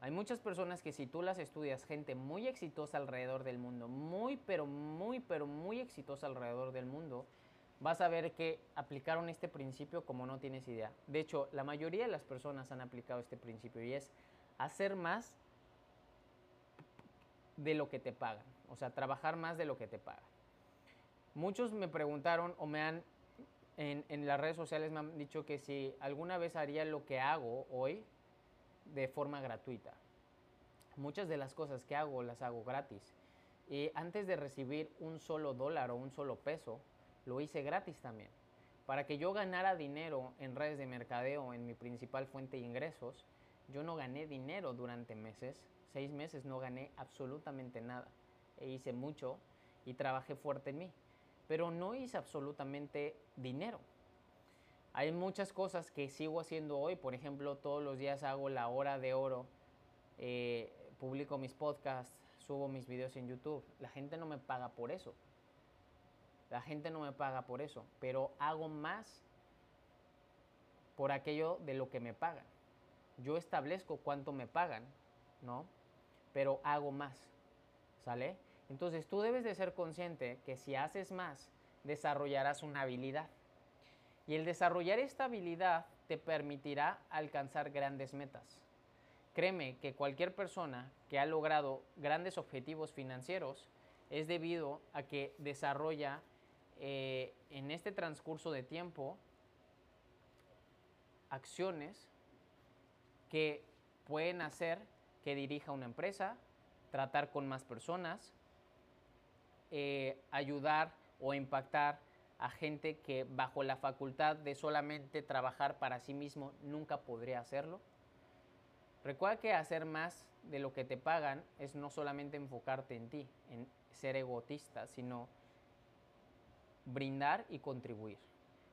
Hay muchas personas que si tú las estudias, gente muy exitosa alrededor del mundo, muy, pero muy, pero muy exitosa alrededor del mundo, vas a ver que aplicaron este principio como no tienes idea. De hecho, la mayoría de las personas han aplicado este principio y es hacer más de lo que te pagan, o sea, trabajar más de lo que te pagan. Muchos me preguntaron o me han, en, las redes sociales me han dicho que si alguna vez haría lo que hago hoy, de forma gratuita. Muchas de las cosas que hago las hago gratis. Y antes de recibir un solo dólar o un solo peso, lo hice gratis también. Para que yo ganara dinero en redes de mercadeo, en mi principal fuente de ingresos, yo no gané dinero durante meses. Seis meses no gané absolutamente nada. E hice mucho y trabajé fuerte en mí. Pero no hice absolutamente dinero. Hay muchas cosas que sigo haciendo hoy. Por ejemplo, todos los días hago la hora de oro. Eh, publico mis podcasts, subo mis videos en YouTube. La gente no me paga por eso. La gente no me paga por eso, pero hago más por aquello de lo que me pagan. Yo establezco cuánto me pagan, ¿no? Pero hago más, ¿sale? Entonces tú debes de ser consciente que si haces más, desarrollarás una habilidad. Y el desarrollar esta habilidad te permitirá alcanzar grandes metas. Créeme que cualquier persona que ha logrado grandes objetivos financieros es debido a que desarrolla eh, en este transcurso de tiempo acciones que pueden hacer que dirija una empresa, tratar con más personas, eh, ayudar o impactar a gente que bajo la facultad de solamente trabajar para sí mismo nunca podría hacerlo. Recuerda que hacer más de lo que te pagan es no solamente enfocarte en ti, en ser egotista, sino brindar y contribuir.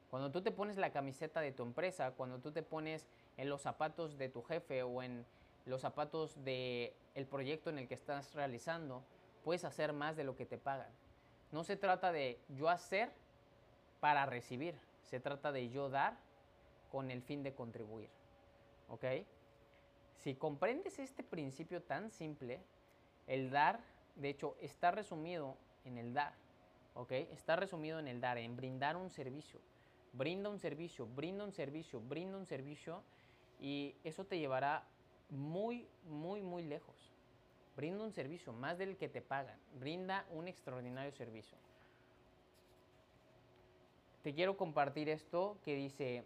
Cuando tú te pones la camiseta de tu empresa, cuando tú te pones en los zapatos de tu jefe o en los zapatos del el proyecto en el que estás realizando, puedes hacer más de lo que te pagan. No se trata de yo hacer para recibir, se trata de yo dar con el fin de contribuir. ¿Ok? Si comprendes este principio tan simple, el dar, de hecho, está resumido en el dar. ¿ok? Está resumido en el dar, en brindar un servicio. Brinda un servicio, brinda un servicio, brinda un servicio y eso te llevará muy, muy, muy lejos. Brinda un servicio, más del que te pagan. Brinda un extraordinario servicio. Te quiero compartir esto que dice,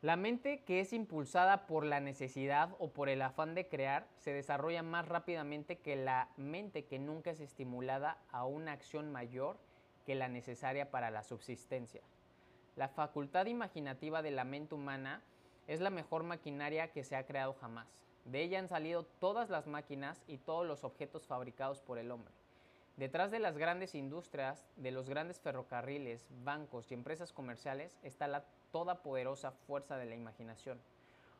La mente que es impulsada por la necesidad o por el afán de crear se desarrolla más rápidamente que la mente que nunca es estimulada a una acción mayor que la necesaria para la subsistencia. La facultad imaginativa de la mente humana es la mejor maquinaria que se ha creado jamás. De ella han salido todas las máquinas y todos los objetos fabricados por el hombre. Detrás de las grandes industrias, de los grandes ferrocarriles, bancos y empresas comerciales está la toda poderosa fuerza de la imaginación.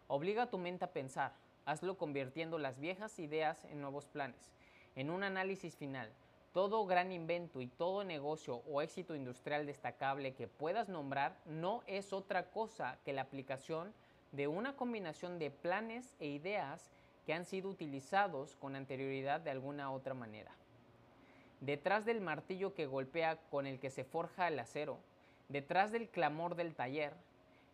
Obliga a tu mente a pensar, hazlo convirtiendo las viejas ideas en nuevos planes. En un análisis final, todo gran invento y todo negocio o éxito industrial destacable que puedas nombrar no es otra cosa que la aplicación de una combinación de planes e ideas que han sido utilizados con anterioridad de alguna otra manera. Detrás del martillo que golpea con el que se forja el acero, Detrás del clamor del taller,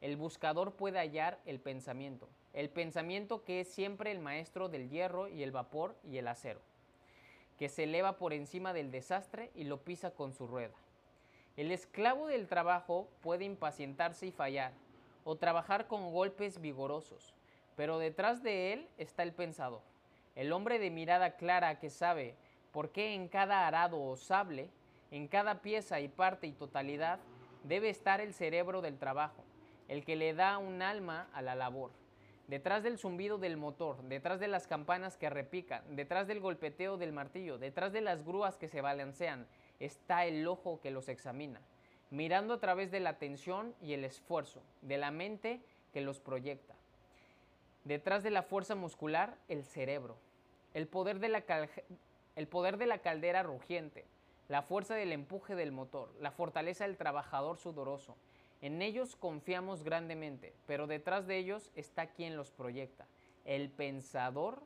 el buscador puede hallar el pensamiento, el pensamiento que es siempre el maestro del hierro y el vapor y el acero, que se eleva por encima del desastre y lo pisa con su rueda. El esclavo del trabajo puede impacientarse y fallar, o trabajar con golpes vigorosos, pero detrás de él está el pensador, el hombre de mirada clara que sabe por qué en cada arado o sable, en cada pieza y parte y totalidad, debe estar el cerebro del trabajo, el que le da un alma a la labor. Detrás del zumbido del motor, detrás de las campanas que repican, detrás del golpeteo del martillo, detrás de las grúas que se balancean, está el ojo que los examina, mirando a través de la atención y el esfuerzo, de la mente que los proyecta. Detrás de la fuerza muscular, el cerebro, el poder de la, el poder de la caldera rugiente, la fuerza del empuje del motor, la fortaleza del trabajador sudoroso. En ellos confiamos grandemente, pero detrás de ellos está quien los proyecta, el pensador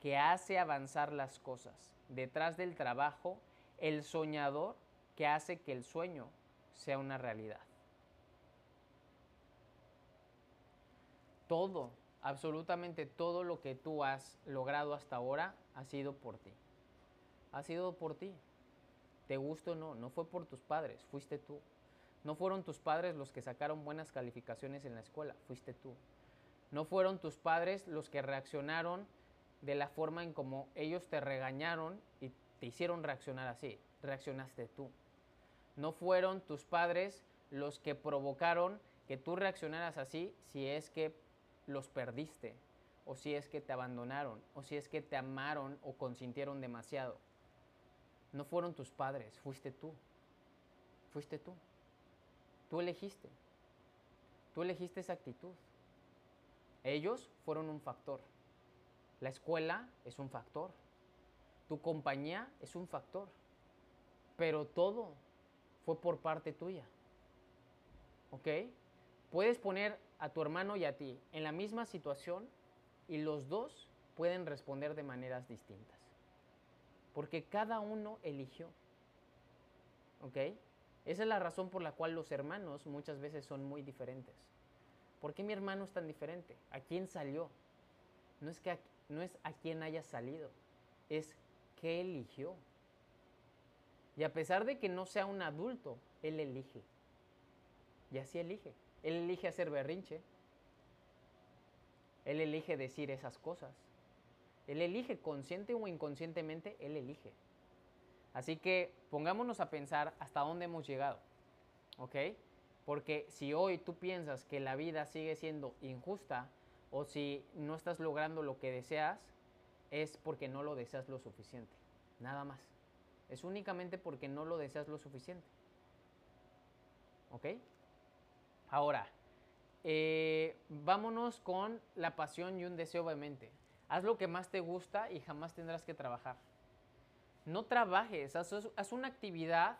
que hace avanzar las cosas. Detrás del trabajo, el soñador que hace que el sueño sea una realidad. Todo, absolutamente todo lo que tú has logrado hasta ahora ha sido por ti. Ha sido por ti. Te guste o no, no fue por tus padres, fuiste tú. No fueron tus padres los que sacaron buenas calificaciones en la escuela, fuiste tú. No fueron tus padres los que reaccionaron de la forma en como ellos te regañaron y te hicieron reaccionar así. Reaccionaste tú. No fueron tus padres los que provocaron que tú reaccionaras así si es que los perdiste, o si es que te abandonaron, o si es que te amaron o consintieron demasiado. No fueron tus padres, fuiste tú. Fuiste tú. Tú elegiste. Tú elegiste esa actitud. Ellos fueron un factor. La escuela es un factor. Tu compañía es un factor. Pero todo fue por parte tuya. ¿Ok? Puedes poner a tu hermano y a ti en la misma situación y los dos pueden responder de maneras distintas. Porque cada uno eligió. ¿Ok? Esa es la razón por la cual los hermanos muchas veces son muy diferentes. ¿Por qué mi hermano es tan diferente? ¿A quién salió? No es, que no es a quién haya salido, es qué eligió. Y a pesar de que no sea un adulto, él elige. Y así elige. Él elige hacer berrinche. Él elige decir esas cosas. Él elige consciente o inconscientemente, él elige. Así que pongámonos a pensar hasta dónde hemos llegado. ¿Ok? Porque si hoy tú piensas que la vida sigue siendo injusta o si no estás logrando lo que deseas, es porque no lo deseas lo suficiente. Nada más. Es únicamente porque no lo deseas lo suficiente. ¿Ok? Ahora, eh, vámonos con la pasión y un deseo obviamente. Haz lo que más te gusta y jamás tendrás que trabajar. No trabajes, haz, una actividad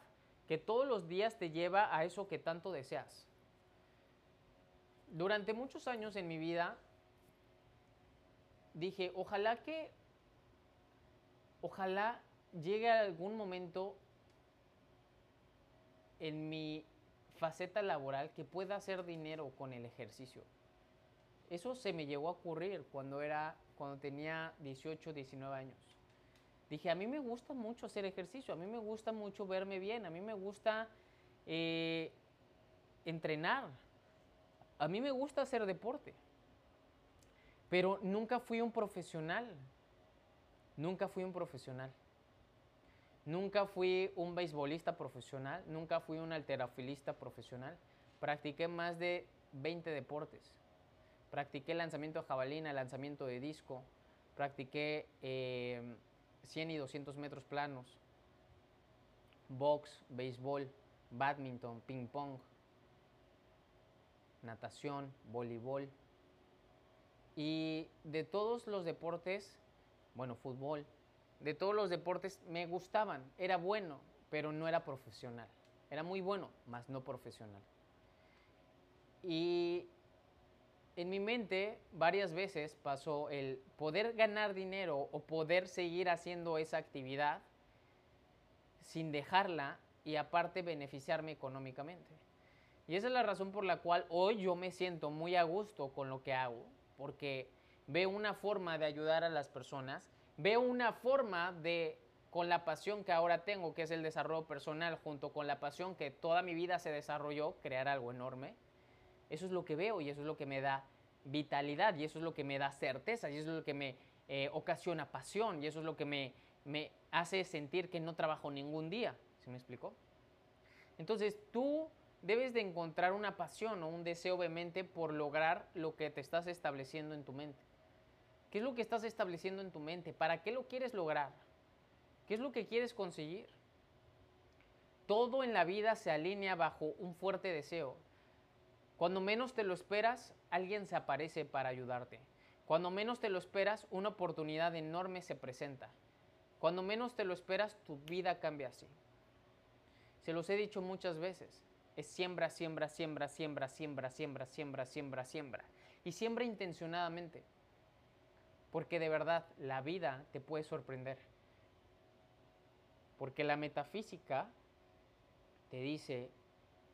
que todos los días te lleva a eso que tanto deseas. Durante muchos años en mi vida dije, ojalá que, ojalá llegue algún momento en mi faceta laboral que pueda hacer dinero con el ejercicio. Eso se me llegó a ocurrir cuando era cuando tenía 18, 19 años. Dije, a mí me gusta mucho hacer ejercicio, a mí me gusta mucho verme bien, a mí me gusta eh, entrenar, a mí me gusta hacer deporte. Pero nunca fui un profesional, nunca fui un profesional. Nunca fui un beisbolista profesional, nunca fui un alterafilista profesional. Practiqué más de 20 deportes. Practiqué lanzamiento de jabalina, lanzamiento de disco. Practiqué 100 eh, y 200 metros planos. Box, béisbol, badminton, ping pong, natación, voleibol. Y de todos los deportes, bueno, fútbol, de todos los deportes me gustaban, era bueno, pero no era profesional. Era muy bueno, mas no profesional. Y en mi mente varias veces pasó el poder ganar dinero o poder seguir haciendo esa actividad sin dejarla y aparte beneficiarme económicamente. Y esa es la razón por la cual hoy yo me siento muy a gusto con lo que hago, porque veo una forma de ayudar a las personas veo una forma de, con la pasión que ahora tengo, que es el desarrollo personal, junto con la pasión que toda mi vida se desarrolló, crear algo enorme. Eso es lo que veo y eso es lo que me da vitalidad y eso es lo que me da certeza y eso es lo que me eh, ocasiona pasión y eso es lo que me, me hace sentir que no trabajo ningún día. ¿Se me explicó? Entonces tú debes de encontrar una pasión o un deseo obviamente por lograr lo que te estás estableciendo en tu mente. ¿Qué es lo que estás estableciendo en tu mente? ¿Para qué lo quieres lograr? ¿Qué es lo que quieres conseguir? Todo en la vida se alinea bajo un fuerte deseo. Cuando menos te lo esperas, alguien se aparece para ayudarte. Cuando menos te lo esperas, una oportunidad enorme se presenta. Cuando menos te lo esperas, tu vida cambia así. Se los he dicho muchas veces. Es siembra, siembra, siembra, siembra, siembra, siembra, siembra, siembra, siembra. Y siembra intencionadamente. Porque de verdad la vida te puede sorprender. Porque la metafísica te dice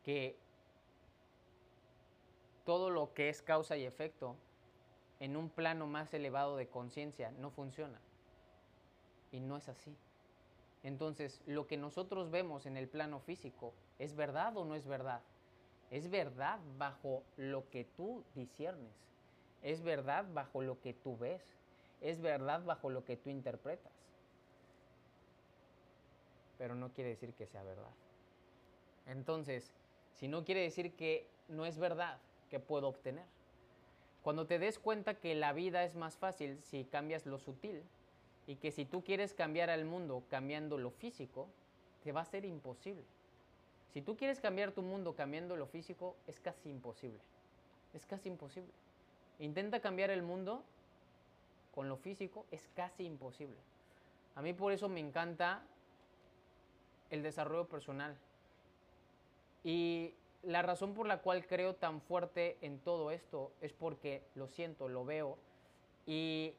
que todo lo que es causa y efecto en un plano más elevado de conciencia no funciona. Y no es así. Entonces, lo que nosotros vemos en el plano físico, ¿es verdad o no es verdad? Es verdad bajo lo que tú disiernes es verdad bajo lo que tú ves, es verdad bajo lo que tú interpretas. Pero no quiere decir que sea verdad. Entonces, si no quiere decir que no es verdad, que puedo obtener? Cuando te des cuenta que la vida es más fácil si cambias lo sutil y que si tú quieres cambiar al mundo cambiando lo físico, te va a ser imposible. Si tú quieres cambiar tu mundo cambiando lo físico, es casi imposible. Es casi imposible. Intenta cambiar el mundo con lo físico, es casi imposible. A mí por eso me encanta el desarrollo personal. Y la razón por la cual creo tan fuerte en todo esto es porque lo siento, lo veo y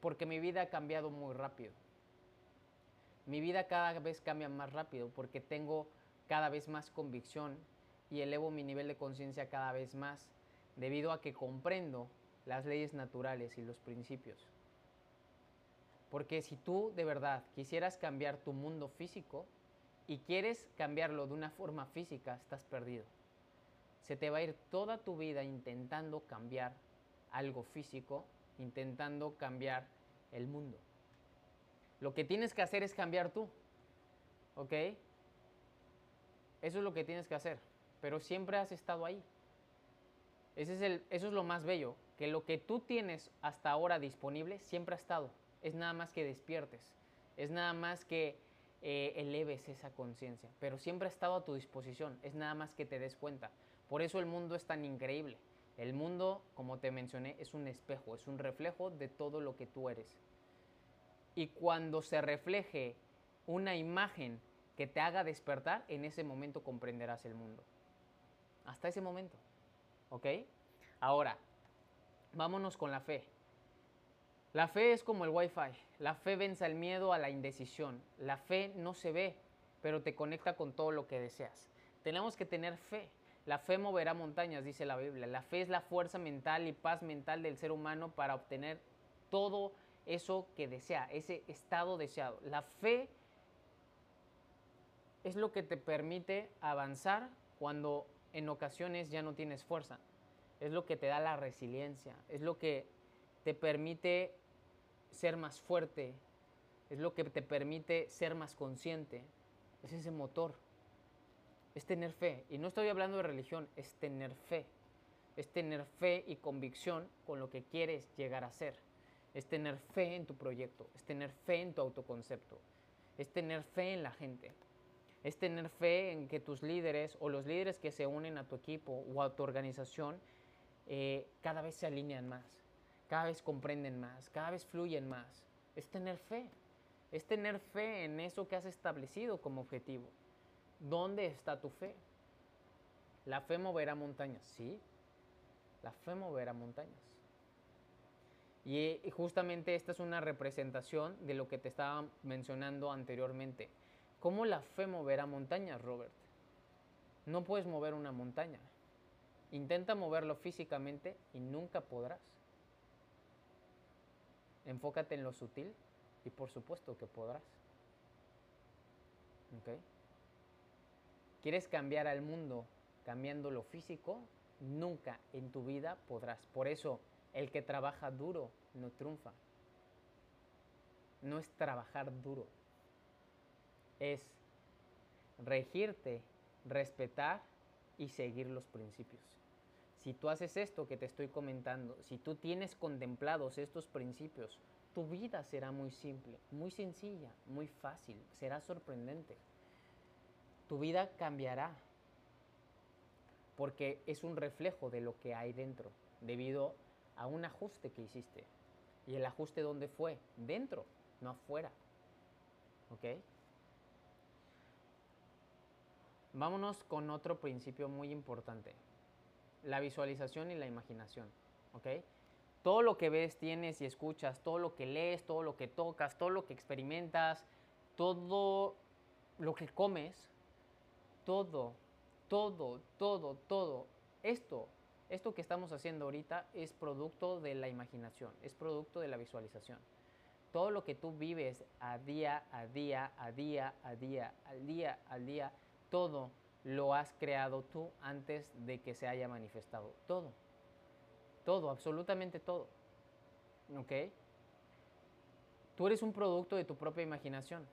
porque mi vida ha cambiado muy rápido. Mi vida cada vez cambia más rápido porque tengo cada vez más convicción y elevo mi nivel de conciencia cada vez más debido a que comprendo las leyes naturales y los principios. Porque si tú de verdad quisieras cambiar tu mundo físico, y quieres cambiarlo de una forma física, estás perdido. Se te va a ir toda tu vida intentando cambiar algo físico, intentando cambiar el mundo. Lo que tienes que hacer es cambiar tú. ¿Ok? Eso es lo que tienes que hacer. Pero siempre has estado ahí. Eso es lo más bello, que lo que tú tienes hasta ahora disponible siempre ha estado. Es nada más que despiertes. Es nada más que eh, eleves esa conciencia, pero siempre ha estado a tu disposición, es nada más que te des cuenta. Por eso el mundo es tan increíble. El mundo, como te mencioné, es un espejo, es un reflejo de todo lo que tú eres. Y cuando se refleje una imagen que te haga despertar, en ese momento comprenderás el mundo. Hasta ese momento. ¿Ok? Ahora, vámonos con la fe. La fe es como el wifi. La fe vence el miedo a la indecisión. La fe no se ve, pero te conecta con todo lo que deseas. Tenemos que tener fe. La fe moverá montañas, dice la Biblia. La fe es la fuerza mental y paz mental del ser humano para obtener todo eso que desea, ese estado deseado. La fe es lo que te permite avanzar cuando en ocasiones ya no tienes fuerza. Es lo que te da la resiliencia. Es lo que te permite ser más fuerte, es lo que te permite ser más consciente, es ese motor, es tener fe. Y no estoy hablando de religión, es tener fe, es tener fe y convicción con lo que quieres llegar a ser, es tener fe en tu proyecto, es tener fe en tu autoconcepto, es tener fe en la gente, es tener fe en que tus líderes o los líderes que se unen a tu equipo o a tu organización eh, cada vez se alinean más cada vez comprenden más, cada vez fluyen más. Es tener fe, es tener fe en eso que has establecido como objetivo. ¿Dónde está tu fe? La fe moverá montañas, sí. La fe moverá montañas. Y justamente esta es una representación de lo que te estaba mencionando anteriormente. ¿Cómo la fe moverá montañas, Robert? No puedes mover una montaña. Intenta moverlo físicamente y nunca podrás. Enfócate en lo sutil y por supuesto que podrás. ¿Ok? ¿Quieres cambiar al mundo cambiando lo físico? Nunca en tu vida podrás. Por eso, el que trabaja duro no triunfa. No es trabajar duro. Es regirte, respetar y seguir los principios. Si tú haces esto que te estoy comentando, si tú tienes contemplados estos principios, tu vida será muy simple, muy sencilla, muy fácil, será sorprendente. Tu vida cambiará porque es un reflejo de lo que hay dentro, debido a un ajuste que hiciste. ¿Y el ajuste dónde fue? Dentro, no afuera. ¿Ok? Vámonos con otro principio muy importante la visualización y la imaginación. ¿Ok? Todo lo que ves, tienes y escuchas, todo lo que lees, todo lo que tocas, todo lo que experimentas, todo lo que comes, todo, todo, todo, todo, esto, esto que estamos haciendo ahorita es producto de la imaginación, es producto de la visualización. Todo lo que tú vives a día, a día, a día, a día, al día, al día, todo lo has creado tú antes de que se haya manifestado todo. Todo, absolutamente todo. ¿Ok? Tú eres un producto de tu propia imaginación.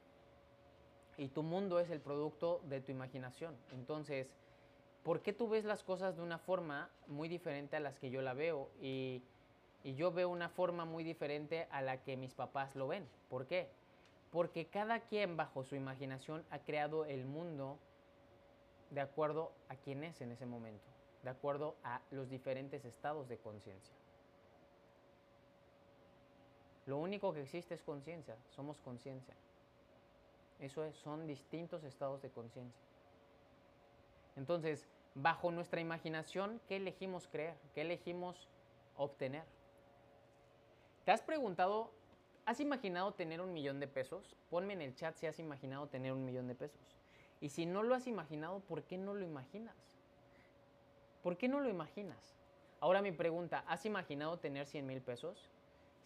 Y tu mundo es el producto de tu imaginación. Entonces, ¿por qué tú ves las cosas de una forma muy diferente a las que yo la veo? Y, y yo veo una forma muy diferente a la que mis papás lo ven. ¿Por qué? Porque cada quien bajo su imaginación ha creado el mundo de acuerdo a quién es en ese momento, de acuerdo a los diferentes estados de conciencia. Lo único que existe es conciencia, somos conciencia. Eso es, son distintos estados de conciencia. Entonces, bajo nuestra imaginación, ¿qué elegimos creer? ¿Qué elegimos obtener? ¿Te has preguntado ¿Has imaginado tener un millón de pesos? Ponme en el chat si has imaginado tener un millón de pesos. Y si no lo has imaginado, ¿por qué no lo imaginas? ¿Por qué no lo imaginas? Ahora mi pregunta, ¿has imaginado tener 100 mil pesos?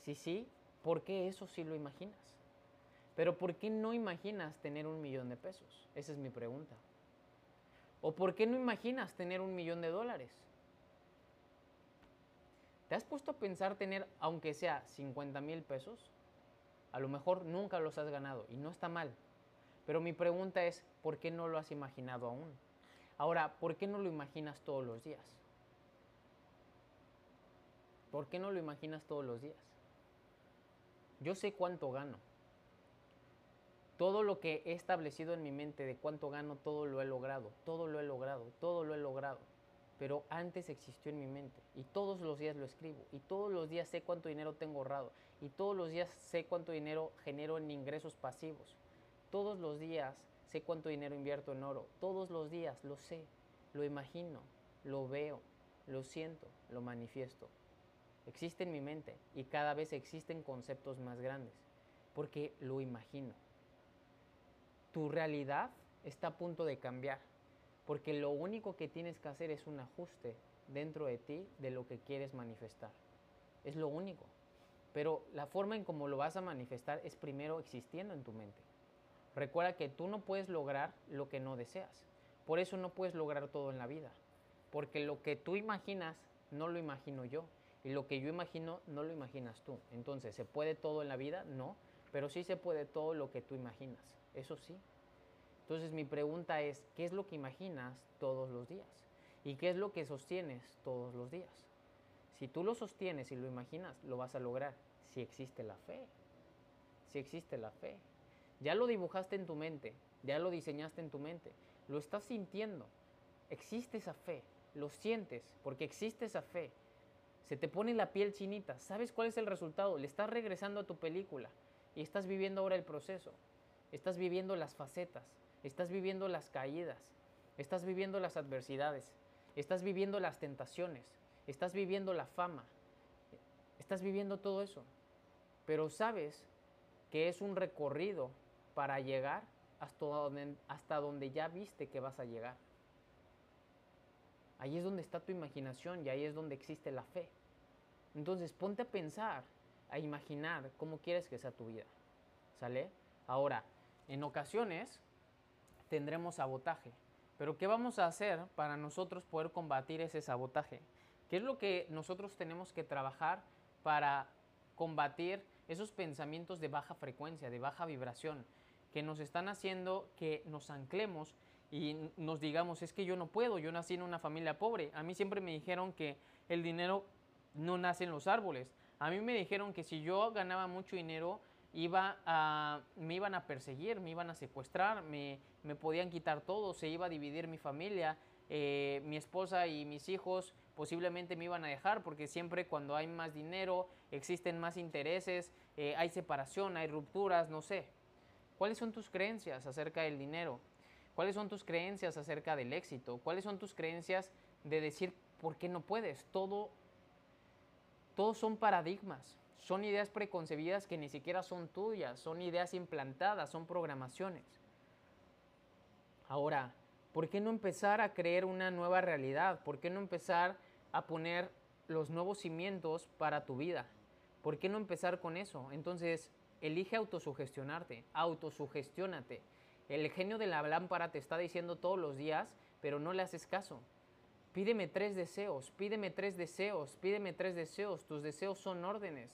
Si sí, ¿por qué eso sí lo imaginas? Pero ¿por qué no imaginas tener un millón de pesos? Esa es mi pregunta. ¿O por qué no imaginas tener un millón de dólares? ¿Te has puesto a pensar tener, aunque sea 50 mil pesos? A lo mejor nunca los has ganado y no está mal. Pero mi pregunta es, ¿por qué no lo has imaginado aún? Ahora, ¿por qué no lo imaginas todos los días? ¿Por qué no lo imaginas todos los días? Yo sé cuánto gano. Todo lo que he establecido en mi mente de cuánto gano, todo lo he logrado, todo lo he logrado, todo lo he logrado pero antes existió en mi mente y todos los días lo escribo y todos los días sé cuánto dinero tengo ahorrado y todos los días sé cuánto dinero genero en ingresos pasivos. Todos los días sé cuánto dinero invierto en oro. Todos los días lo sé, lo imagino, lo veo, lo siento, lo manifiesto. Existe en mi mente y cada vez existen conceptos más grandes porque lo imagino. Tu realidad está a punto de cambiar porque lo único que tienes que hacer es un ajuste dentro de ti de lo que quieres manifestar. Es lo único. Pero la forma en cómo lo vas a manifestar es primero existiendo en tu mente. Recuerda que tú no puedes lograr lo que no deseas. Por eso no puedes lograr todo en la vida. Porque lo que tú imaginas no lo imagino yo. Y lo que yo imagino no lo imaginas tú. Entonces, ¿se puede todo en la vida? No. Pero sí se puede todo lo que tú imaginas. Eso sí. Entonces mi pregunta es, ¿qué es lo que imaginas todos los días? ¿Y qué es lo que sostienes todos los días? Si tú lo sostienes y lo imaginas, lo vas a lograr. Si existe la fe. Si existe la fe. Ya lo dibujaste en tu mente, ya lo diseñaste en tu mente, lo estás sintiendo. Existe esa fe, lo sientes porque existe esa fe. Se te pone la piel chinita. ¿Sabes cuál es el resultado? Le estás regresando a tu película y estás viviendo ahora el proceso. Estás viviendo las facetas. Estás viviendo las caídas, estás viviendo las adversidades, estás viviendo las tentaciones, estás viviendo la fama, estás viviendo todo eso. Pero sabes que es un recorrido para llegar hasta donde, ya viste que vas a llegar. Ahí es donde está tu imaginación y ahí es donde existe la fe. Entonces ponte a pensar, a imaginar cómo quieres que sea tu vida. ¿Sale? Ahora, en ocasiones tendremos sabotaje. Pero ¿qué vamos a hacer para nosotros poder combatir ese sabotaje? ¿Qué es lo que nosotros tenemos que trabajar para combatir esos pensamientos de baja frecuencia, de baja vibración, que nos están haciendo que nos anclemos y nos digamos, es que yo no puedo, yo nací en una familia pobre. A mí siempre me dijeron que el dinero no nace en los árboles. A mí me dijeron que si yo ganaba mucho dinero, iba a, me iban a perseguir, me iban a secuestrar, me, me podían quitar todo, se iba a dividir mi familia, eh, mi esposa y mis hijos posiblemente me iban a dejar porque siempre cuando hay más dinero existen más intereses, eh, hay separación, hay rupturas, no sé. ¿Cuáles son tus creencias acerca del dinero? ¿Cuáles son tus creencias acerca del éxito? ¿Cuáles son tus creencias de decir por qué no puedes? Todo, todos son paradigmas. Son ideas preconcebidas que ni siquiera son tuyas, son ideas implantadas, son programaciones. Ahora, ¿por qué no empezar a crear una nueva realidad? ¿Por qué no empezar a poner los nuevos cimientos para tu vida? ¿Por qué no empezar con eso? Entonces, elige autosugestionarte, autosugestiónate. El genio de la lámpara te está diciendo todos los días, pero no le haces caso. Pídeme tres deseos, pídeme tres deseos, pídeme tres deseos. Tus deseos son órdenes.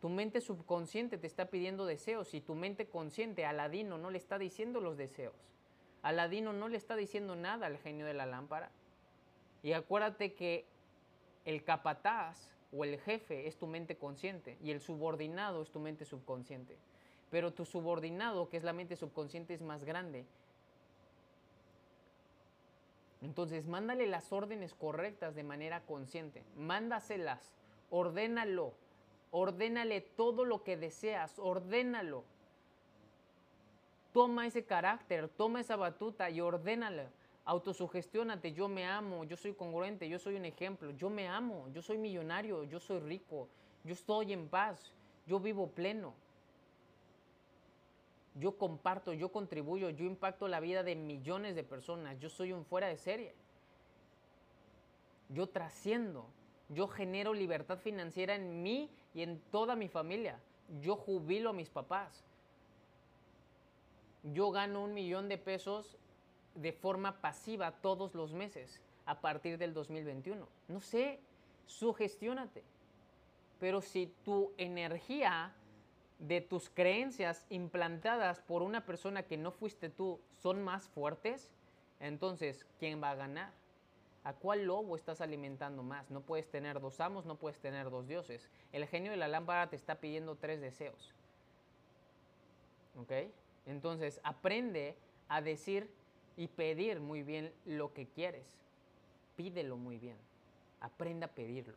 Tu mente subconsciente te está pidiendo deseos y tu mente consciente, Aladino, no le está diciendo los deseos. Aladino no le está diciendo nada al genio de la lámpara. Y acuérdate que el capataz o el jefe es tu mente consciente y el subordinado es tu mente subconsciente. Pero tu subordinado, que es la mente subconsciente, es más grande entonces, mándale las órdenes correctas de manera consciente. Mándaselas, ordénalo, ordénale todo lo que deseas, ordénalo. Toma ese carácter, toma esa batuta y ordénalo. Autosugestiónate, yo me amo, yo soy congruente, yo soy un ejemplo, yo me amo, yo soy millonario, yo soy rico, yo estoy en paz, yo vivo pleno yo comparto, yo contribuyo, yo impacto la vida de millones de personas, yo soy un fuera de serie. Yo trasciendo, yo genero libertad financiera en mí y en toda mi familia. Yo jubilo a mis papás. Yo gano un millón de pesos de forma pasiva todos los meses a partir del 2021. No sé, sugestiónate. Pero si tu energía de tus creencias implantadas por una persona que no fuiste tú son más fuertes, entonces, ¿quién va a ganar? ¿A cuál lobo estás alimentando más? No puedes tener dos amos, no puedes tener dos dioses. El genio de la lámpara te está pidiendo tres deseos. ¿Ok? Entonces, aprende a decir y pedir muy bien lo que quieres. Pídelo muy bien. Aprende a pedirlo.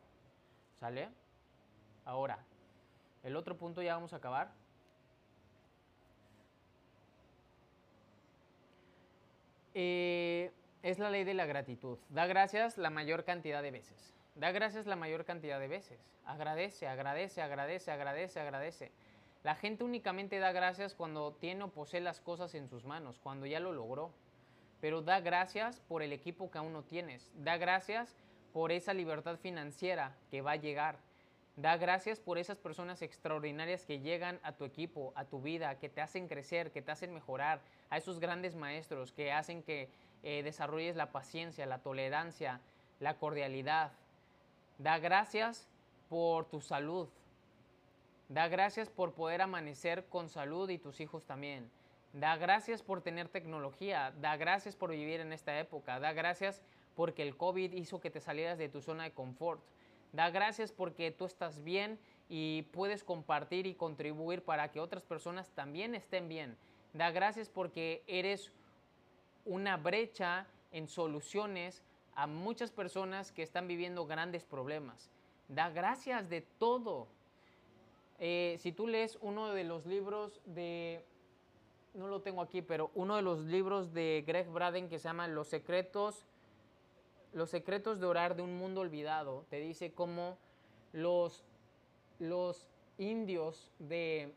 ¿Sale? Ahora, el otro punto ya vamos a acabar. Eh, es la ley de la gratitud. Da gracias la mayor cantidad de veces. Da gracias la mayor cantidad de veces. Agradece, agradece, agradece, agradece, agradece. La gente únicamente da gracias cuando tiene o posee las cosas en sus manos, cuando ya lo logró. Pero da gracias por el equipo que aún no tienes. Da gracias por esa libertad financiera que va a llegar. Da gracias por esas personas extraordinarias que llegan a tu equipo, a tu vida, que te hacen crecer, que te hacen mejorar, a esos grandes maestros que hacen que eh, desarrolles la paciencia, la tolerancia, la cordialidad. Da gracias por tu salud. Da gracias por poder amanecer con salud y tus hijos también. Da gracias por tener tecnología. Da gracias por vivir en esta época. Da gracias porque el COVID hizo que te salieras de tu zona de confort. Da gracias porque tú estás bien y puedes compartir y contribuir para que otras personas también estén bien. Da gracias porque eres una brecha en soluciones a muchas personas que están viviendo grandes problemas. Da gracias de todo. Eh, si tú lees uno de los libros de, no lo tengo aquí, pero uno de los libros de Greg Braden que se llama Los secretos los secretos de orar de un mundo olvidado, te dice cómo los, los indios de,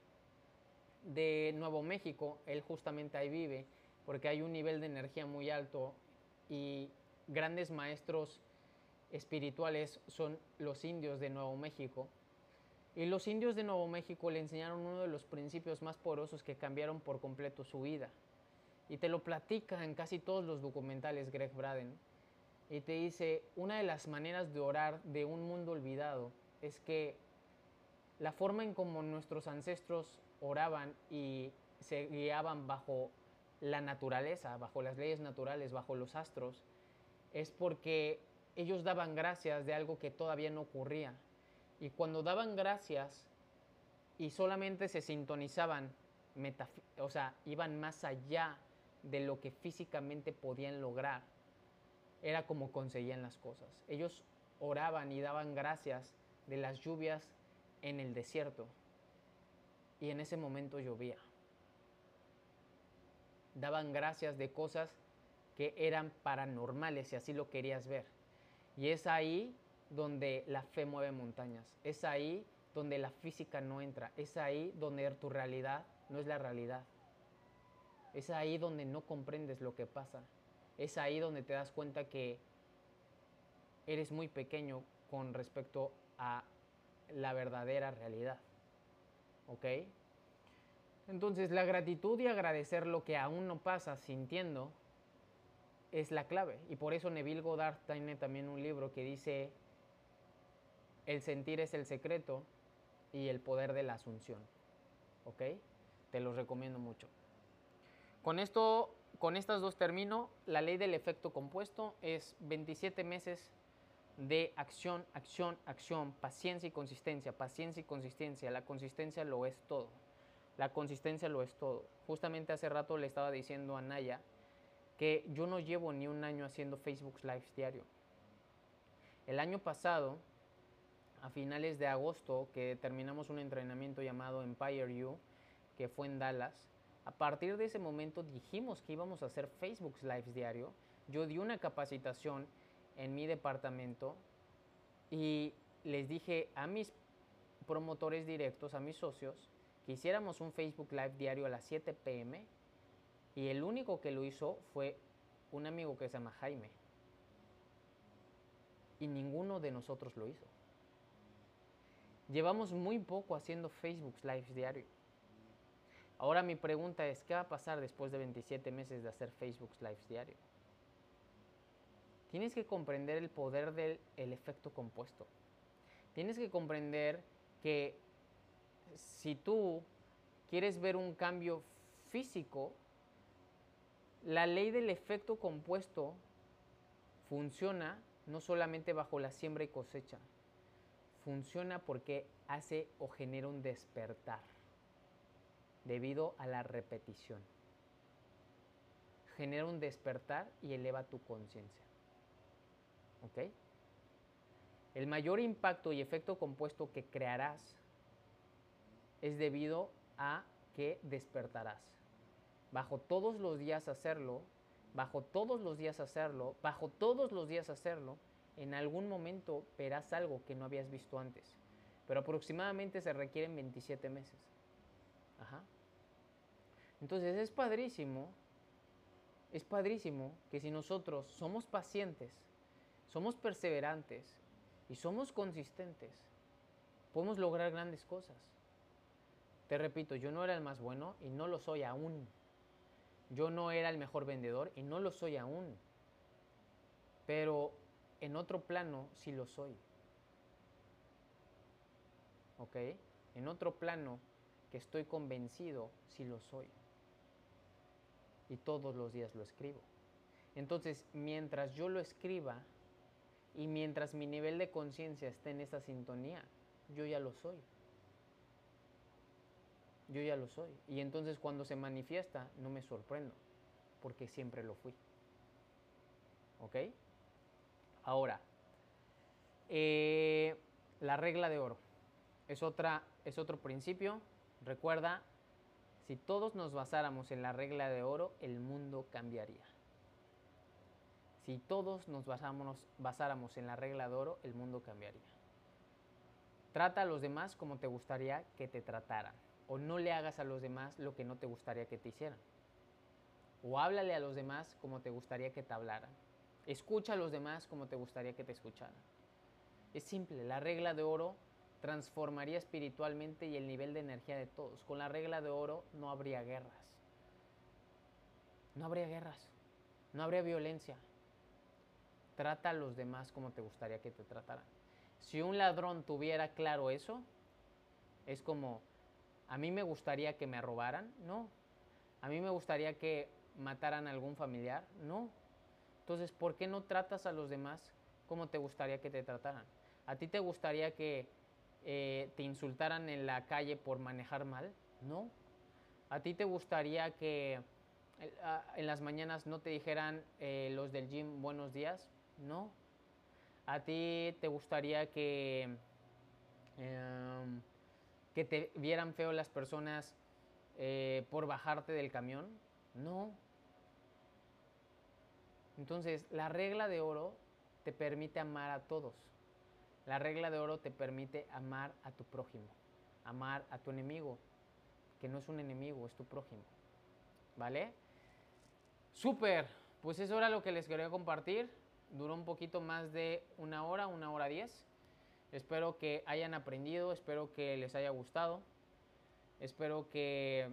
de Nuevo México, él justamente ahí vive, porque hay un nivel de energía muy alto y grandes maestros espirituales son los indios de Nuevo México. Y los indios de Nuevo México le enseñaron uno de los principios más porosos que cambiaron por completo su vida. Y te lo platica en casi todos los documentales Greg Braden y te dice, una de las maneras de orar de un mundo olvidado es que la forma en como nuestros ancestros oraban y se guiaban bajo la naturaleza, bajo las leyes naturales, bajo los astros, es porque ellos daban gracias de algo que todavía no ocurría. Y cuando daban gracias y solamente se sintonizaban, o sea, iban más allá de lo que físicamente podían lograr, era como conseguían las cosas. Ellos oraban y daban gracias de las lluvias en el desierto. Y en ese momento llovía. Daban gracias de cosas que eran paranormales, si así lo querías ver. Y es ahí donde la fe mueve montañas. Es ahí donde la física no entra. Es ahí donde tu realidad no es la realidad. Es ahí donde no comprendes lo que pasa es ahí donde te das cuenta que eres muy pequeño con respecto a la verdadera realidad. ¿Ok? Entonces la gratitud y agradecer lo que aún no pasa sintiendo es la clave. Y por eso Neville Goddard tiene también un libro que dice, el sentir es el secreto y el poder de la asunción. ¿Ok? Te los recomiendo mucho. Con esto, con estas dos termino. La ley del efecto compuesto es 27 meses de acción, acción, acción, paciencia y consistencia, paciencia y consistencia. La consistencia lo es todo. La consistencia lo es todo. Justamente hace rato le estaba diciendo a Naya que yo no llevo ni un año haciendo Facebook Lives diario. El año pasado, a finales de agosto, que terminamos un entrenamiento llamado Empire U, que fue en Dallas, a partir de ese momento dijimos que íbamos a hacer Facebook Lives diario. Yo di una capacitación en mi departamento y les dije a mis promotores directos, a mis socios, que hiciéramos un Facebook Live diario a las 7 pm y el único que lo hizo fue un amigo que se llama Jaime. Y ninguno de nosotros lo hizo. Llevamos muy poco haciendo Facebook Lives diario. Ahora mi pregunta es, ¿qué va a pasar después de 27 meses de hacer Facebook Lives diario? Tienes que comprender el poder del efecto compuesto. Tienes que comprender que si tú quieres ver un cambio físico, la ley del efecto compuesto funciona no solamente bajo la siembra y cosecha, funciona porque hace o genera un despertar debido a la repetición. Genera un despertar y eleva tu conciencia. ¿Ok? El mayor impacto y efecto compuesto que crearás es debido a que despertarás. Bajo todos los días hacerlo, bajo todos los días hacerlo, bajo todos los días hacerlo, en algún momento verás algo que no habías visto antes. Pero aproximadamente se requieren 27 meses. Ajá. Entonces es padrísimo, es padrísimo que si nosotros somos pacientes, somos perseverantes y somos consistentes, podemos lograr grandes cosas. Te repito, yo no era el más bueno y no lo soy aún. Yo no era el mejor vendedor y no lo soy aún. Pero en otro plano sí lo soy. ¿Ok? En otro plano que estoy convencido sí lo soy. Y todos los días lo escribo. Entonces, mientras yo lo escriba y mientras mi nivel de conciencia esté en esa sintonía, yo ya lo soy yo ya lo soy. Y entonces cuando se manifiesta, no me sorprendo, porque siempre lo fui. ¿Ok? Ahora, eh, la regla de oro es, otra, es otro principio. Recuerda, si todos nos basáramos en la regla de oro, el mundo cambiaría. Si todos nos basáramos, basáramos en la regla de oro, el mundo cambiaría. Trata a los demás como te gustaría que te trataran o no le hagas a los demás lo que no te gustaría que te hicieran. O háblale a los demás como te gustaría que te hablaran. Escucha a los demás como te gustaría que te escucharan. Es simple, la regla de oro transformaría espiritualmente y el nivel de energía de todos. Con la regla de oro no habría guerras. No habría guerras. No habría violencia. Trata a los demás como te gustaría que te trataran. Si un ladrón tuviera claro eso, es como ¿A mí me gustaría que me robaran? No. ¿A mí me gustaría que mataran a algún familiar? No. Entonces, ¿por qué no tratas a los demás como te gustaría que te trataran? ¿A ti te gustaría que eh, te insultaran en la calle por manejar mal? No. ¿A ti te gustaría que en las mañanas no te dijeran eh, los del gym buenos días? No. ¿A ti te gustaría que... Em, que te vieran feo las personas eh, por bajarte del camión. No. Entonces, la regla de oro te permite amar a todos. La regla de oro te permite amar a tu prójimo, amar a tu enemigo, que no es un enemigo, es tu prójimo. ¿Vale? Súper. Pues eso era lo que les quería compartir. Duró un poquito más de una hora, una hora diez. Espero que hayan aprendido, espero que les haya gustado, espero que